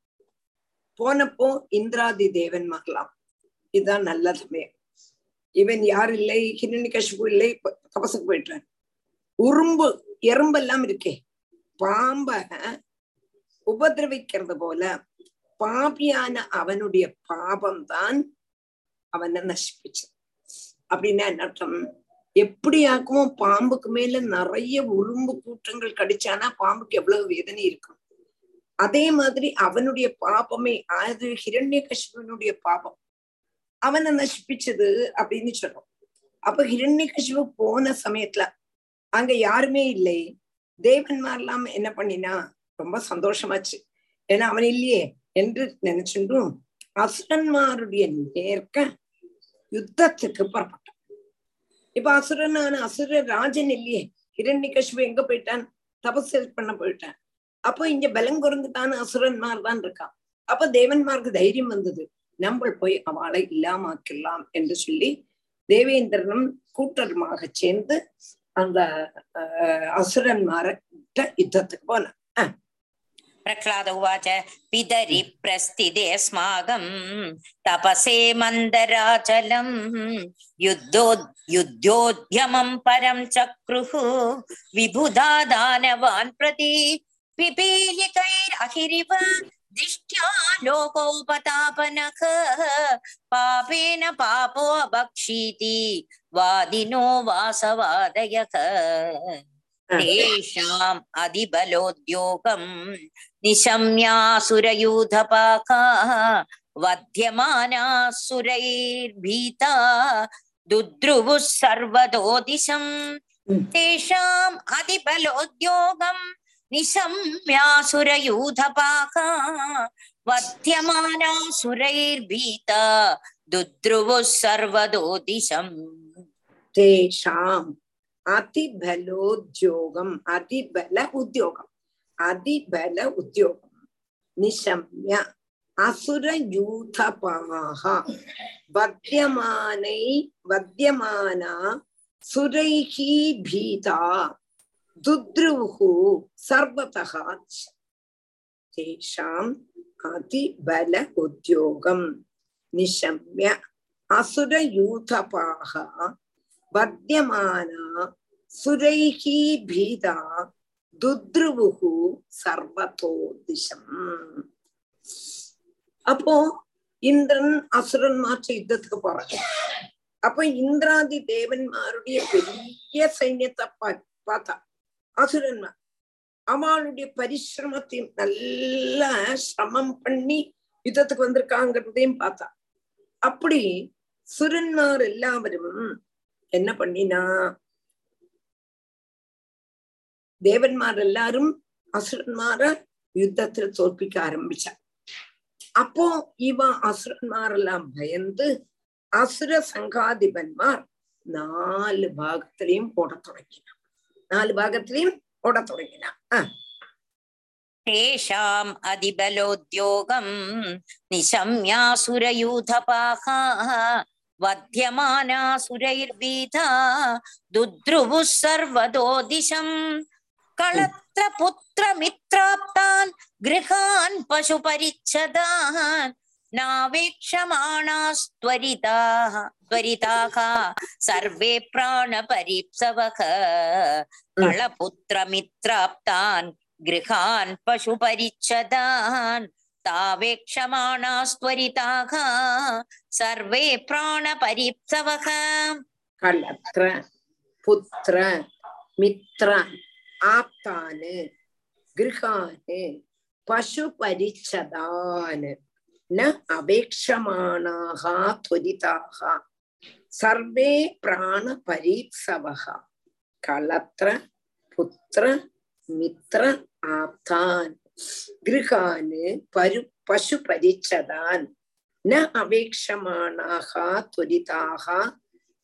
போனப்போ இந்திராதி தேவன் மகளாம். இதுதான் நல்ல சமயம் இவன் யார் இல்லை? ஹிரண்யகசிபு இல்லை. தபசுக்கு போயிட்டான் உறும்பு எறும்பெல்லாம் இருக்கே. பாம்ப உபதிரவிக்கிறது போல பாபியான அவனுடைய பாபம் தான் அவனை நசிப்பிச்சு அப்படின்னா என்ன அர்த்தம்? எப்படியாக்குமோ பாம்புக்கு மேல நிறைய உரும்பு கூட்டங்கள் கடிச்சானா பாம்புக்கு எவ்வளவு வேதனை இருக்கும். அதே மாதிரி அவனுடைய பாபமே அது ஹிரண்ய கஷ்மனுடைய பாபம். அவனை நசிப்பிச்சது அப்படின்னு சொல்றோம். அப்ப ஹிரண்ய கஷ்மு போன சமயத்துல அங்க யாருமே இல்லை. தேவன்மாரெல்லாம் என்ன பண்ணினா ரொம்ப சந்தோஷமாச்சு. ஏன்னா அவன் இல்லையே என்று நினைச்சுட்டும் அசுரன்மாருடைய நேர்க்க யுத்தத்துக்கு புறப்பட்டான். இப்ப அசுரனான அசுர ராஜன் இல்லையே ஹிரண்யகஷ்பு எங்க போயிட்டான்? தபசு பண்ண போயிட்டான். அப்போ இங்க பலம் குறைந்துட்டான் அசுரன்மார் தான் இருக்கான். அப்ப தேவன்மார்க்கு தைரியம் வந்தது நம்ம போய் அவளை இல்லாமாக்கலாம் என்று சொல்லி தேவேந்திரனும் கூட்டருமாக சேர்ந்து அந்த அசுரன்மார்கிட்ட யுத்தத்துக்கு போனான். பிரஹ்லாத உவாச்ச பிதரி பிரஸ்திதேஸ்மாகம் தபசே மந்தராச்சலம். யுத்தோ யுத்தோத்யமம் பரம் சக்ருஹு. விபுதா தானவான் பிரதி. பிபீலிகைர் அகிரிவ. दिष्ट्या लोकोपतापनः पापेन पापो भक्षीति वादिनो वासवादयः तेषाम् अधिबलोद्योगम् निशम्यासुरयूथपाका वध्यमानासुरैर्भीता दुद्रुवुः सर्वतो दिशम् तेषाम् अधिबलोद्योगम् निशम्यासुरयूथपाः दुद्रुवुः सर्वदो दिशम् तेषाम् अतिबलोद्योगम् अतिबल उद्योगम् अतिबल उद्योगम्। निशम्य असुरयूथपाः सुरैः भीता। துத்ருஹு சர்வதகா தேஷாம் அதிபல உத்தியோகம் நிஷம்ய அசுர யூதபாக வத்தியமானா சுரைஹி பீதா துத்ருவுகு சர்வதோ திசம் அப்போ இந்திரன் அசுரன்மாற்ற யுத்தத்துக்கு போறாங்க அப்ப இந்திராதி தேவன்மாருடைய பெரிய சைன்யத்தை பார்த்தா. அசுரன்மா. அவளுடைய பரிசிரமத்தையும் நல்ல சிரமம் பண்ணி யுத்தத்துக்கு வந்திருக்காங்கிறதையும் பார்த்தா. அப்படி சுரன்மார் எல்லாவரும் என்ன பண்ணினா தேவன்மார் எல்லாரும் அசுரன்மார யுத்தத்துல தோற்பிக்க ஆரம்பிச்சா. அப்போ இவன் அசுரன்மாரெல்லாம் பயந்து அசுர சங்காதிபன்மார் நாலு பாகத்திலையும் போட தொடங்கினான். നാല് ഭാഗത്തിലെയും ഓട തുടങ്ങിന തേഷാം അതിബലോദ്യോഗം നിശമ്യാസുരയൂഥപാഹ വധ്യമാനാസുരൈർവീത ദുദ്രുവു സർവതോ ദിശം കളത്ര പുത്രമിത്രാപ്താൻ ഗൃഹാൻ പശുപരിച്ഛദാൻ नावेक्षमाणास्त्वरिताः त्वरिताः सर्वे प्राणपरीप्सवः कळपुत्रमित्राप्तान् गृहान् पशुपरिच्छदान् तावेक्षमाणास्त्वरिताः सर्वे प्राणपरीप्सवः कलत्र पुत्र मित्र आप्तान् गृहान् पशुपरिच्छदान् ந அபேட்சமானாகா துவரிதாக சர்வே பிராண பரீப்சவகா கலத்திர புத்திர மித்திர ஆப்தான் கிருகானு பரு பசு பரிச்சதான் ந அபேட்சமானாகா துவரிதாக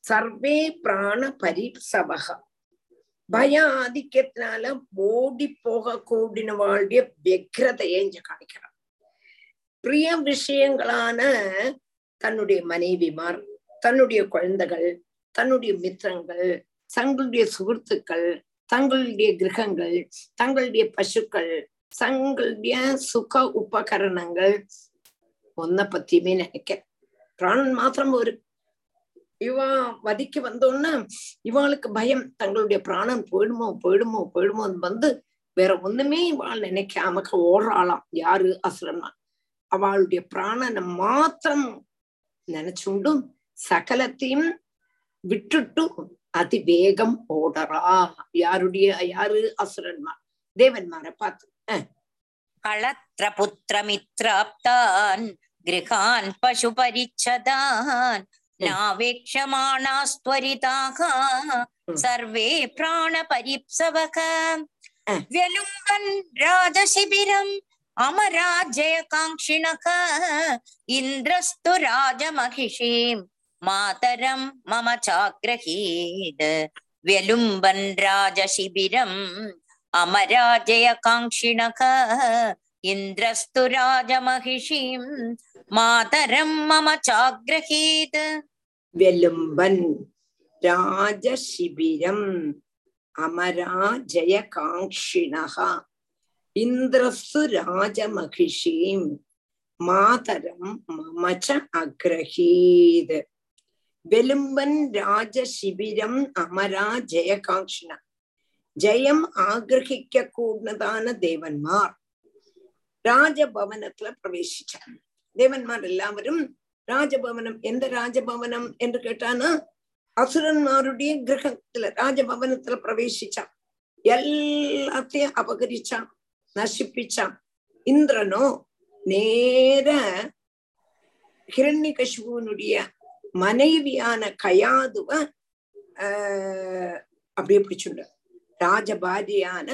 சர்வே பிராண பரீப்சவகா பய ஆதிக்கத்தினால ஓடி போக கூடினவாளுடைய வியக்ரதையை இங்க பிரிய விஷயங்களான தன்னுடைய மனைவிமார் தன்னுடைய குழந்தைகள் தன்னுடைய மித்திரங்கள் தங்களுடைய சுகத்துக்கள் தங்களுடைய கிரகங்கள் தங்களுடைய பசுக்கள் தங்களுடைய சுக உபகரணங்கள். ஒன்ன பத்தியுமே நினைக்க பிராணன் மாத்திரம் ஒரு இவா வதிக்கு வந்தோன்னா இவாளுக்கு பயம். தங்களுடைய பிராணன் போயிடுமோ போயிடுமோ போயிடுமோன்னு வந்து வேற ஒண்ணுமே இவாள் நினைக்காம ஓடுறாளாம். யாரு அசுரன்னா அவளுடைய பிராணனை மாத்திரம் நினைச்சுண்டும் சகலத்தையும் விட்டுட்டு அதிவேகம் ஓடறா யாருடைய யாரு அசுரன்மார் தேவன்மாரை பார்த்து कळत्रपुत्रमित्राप्तान् गृहान् पशुपरिच्छदान् नावेक्षमाणास्त्वरिताः सर्वे प्राणपरीप्सवक व्यलुम्बन् राजशिबिरम् अमराजयकाङ्क्षिणः इन्द्रस्तु राजमहिषीम् मातरं मम चाग्रहीद व्यलुम्बन् राजशिबिरम् अमराजयकाङ्क्षिणः इन्द्रस्तु राजमहिषीम् मातरं मम चाग्रहीत् व्यलुम्बन् राजशिबिरम् अमराजयकाङ्क्षिणः ഇന്ദ്രസ്സു രാജമഹിഷീം മാതരം മമച അഗ്രഹീത് വെലുമ്പൻ രാജശിബിരം അമരാ ജയകാക്ഷിണ ജയം ആഗ്രഹിക്ക കൂടുന്നതാണ് ദേവന്മാർ രാജഭവനത്തില് പ്രവേശിച്ച ദേവന്മാർ എല്ലാവരും രാജഭവനം എന്ത് രാജഭവനം എന്ന് കേട്ടാണ് അസുരന്മാരുടെ ഗൃഹത്തില് രാജഭവനത്തില് പ്രവേശിച്ച എല്ലാത്തെയും അപകരിച്ചാണ് നശിപ്പിച്ച ഇന്ദ്രനോ നേരെ ஹிரண்யகசிபுவனுடைய மனைவியான கயாதுவ அப்படியே பிடிச்சுண்டார் ராஜபாரியான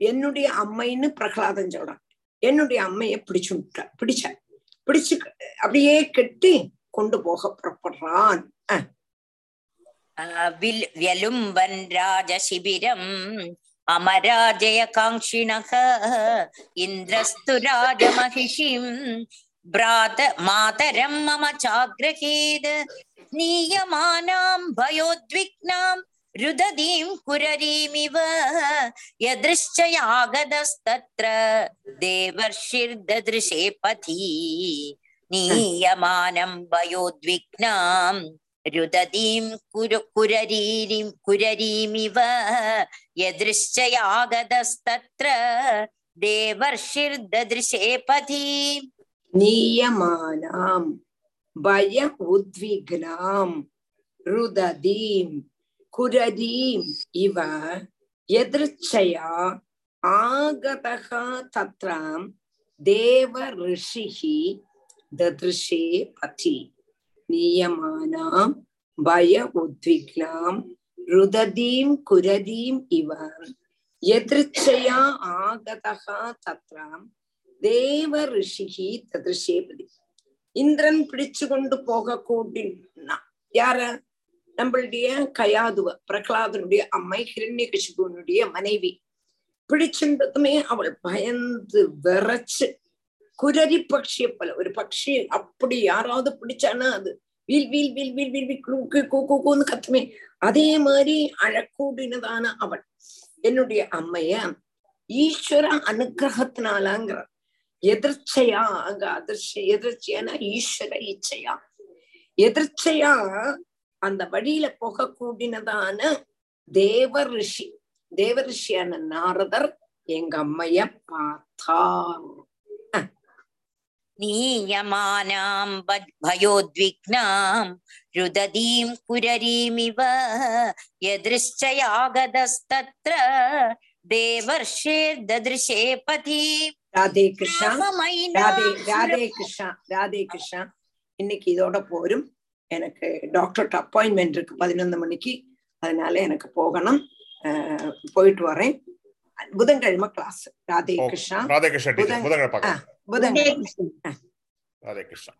என்னுடைய அம்மைன்னு பிரகலாதம் சொல்றான். என்னுடைய அம்மைய பிடிச்சுட்டா பிடிச்ச பிடிச்சு அப்படியே கெட்டி கொண்டு போக புறப்படுறான். விலும்பன் ராஜசிபிரம் अमराजयकाङ्क्षिणः इन्द्रस्तु राजमहिषीम् भ्रात मातरं मम चाग्रहीत् नीयमानां भयोद्विग्नाम् रुदधीं कुररीमिव यदृश्चयागदस्तत्र देवर्षिर्ददृशे पथि नीयमानं भयोद्विग्नाम् രുദതീം കുരു കുരരീരിം കുരരീമിവ യദൃശ്ചയാഗതസ്തത്ര ദേവർഷിർദൃശേ പഥീം നീയമാനാം ഭയ ഉദ്വിഗ്നാം രുദതീം കുരരീം ഇവ യദൃച്ഛയാ ആഗതഃ തത്രാം ദേവ ഋഷിः ദദൃശേ പഥി நீயமானாம் பய உத்விக்னாம் ருததீம் குரதீம் இவ எதிர்ச்சையா ஆகதகா தத்ராம் தேவ ரிஷிகி ததிருஷேபதி இந்திரன் பிடிச்சு கொண்டு போக கூட்டினா யார நம்மளுடைய கயாதுவ பிரகலாதனுடைய அம்மை கிரண்ய கஷிபுனுடைய மனைவி। பிடிச்சின்றதுமே அவள் பயந்து விரைச்சு குரரி பட்சியை போல. ஒரு பட்சி அப்படி யாராவது பிடிச்சானா அது. வீல் வீல் வீல் வீல் வீல் வீல் கூக்கு கூ கூன்னு கத்துமே. அதே மாதிரி அழக்கூடினதான அவள் என்னுடைய அம்மைய ஈஸ்வர அனுகிரகத்தினாலாங்கிற எதிர்ச்சையா அங்க அதிர்ச்ச எதிர்ச்சையான ஈஸ்வர இச்சையா. எதிர்ச்சையா அந்த வழியில போக கூடினதான தேவ ரிஷி. தேவ ரிஷியான நாரதர் எங்க அம்மைய பார்த்தார். നീയമാനാം ഭ- ഭയോദ്വിഗ്നാം രുദതീം കുരരീമിവ യദൃശ്ചയാഗതസ്തത്ര ദേവർഷിർദൃശേ പഥീം ராதே கிருஷ்ணா ராதே ராதே கிருஷ்ணா ராதே கிருஷ்ணா இன்னைக்கு இதோட போரும் எனக்கு டாக்டர்கிட்ட அப்பாயின்மெண்ட் இருக்கு பதினொன்று மணிக்கு அதனால எனக்கு போகணும் அஹ் போயிட்டு வரேன் புதன்கிழமை கிளாஸ் ராதே. கிருஷ்ணா. ராதே கிருஷ்ணா புதன்- புதன்கிழமை ராதே கிருஷ்ணா.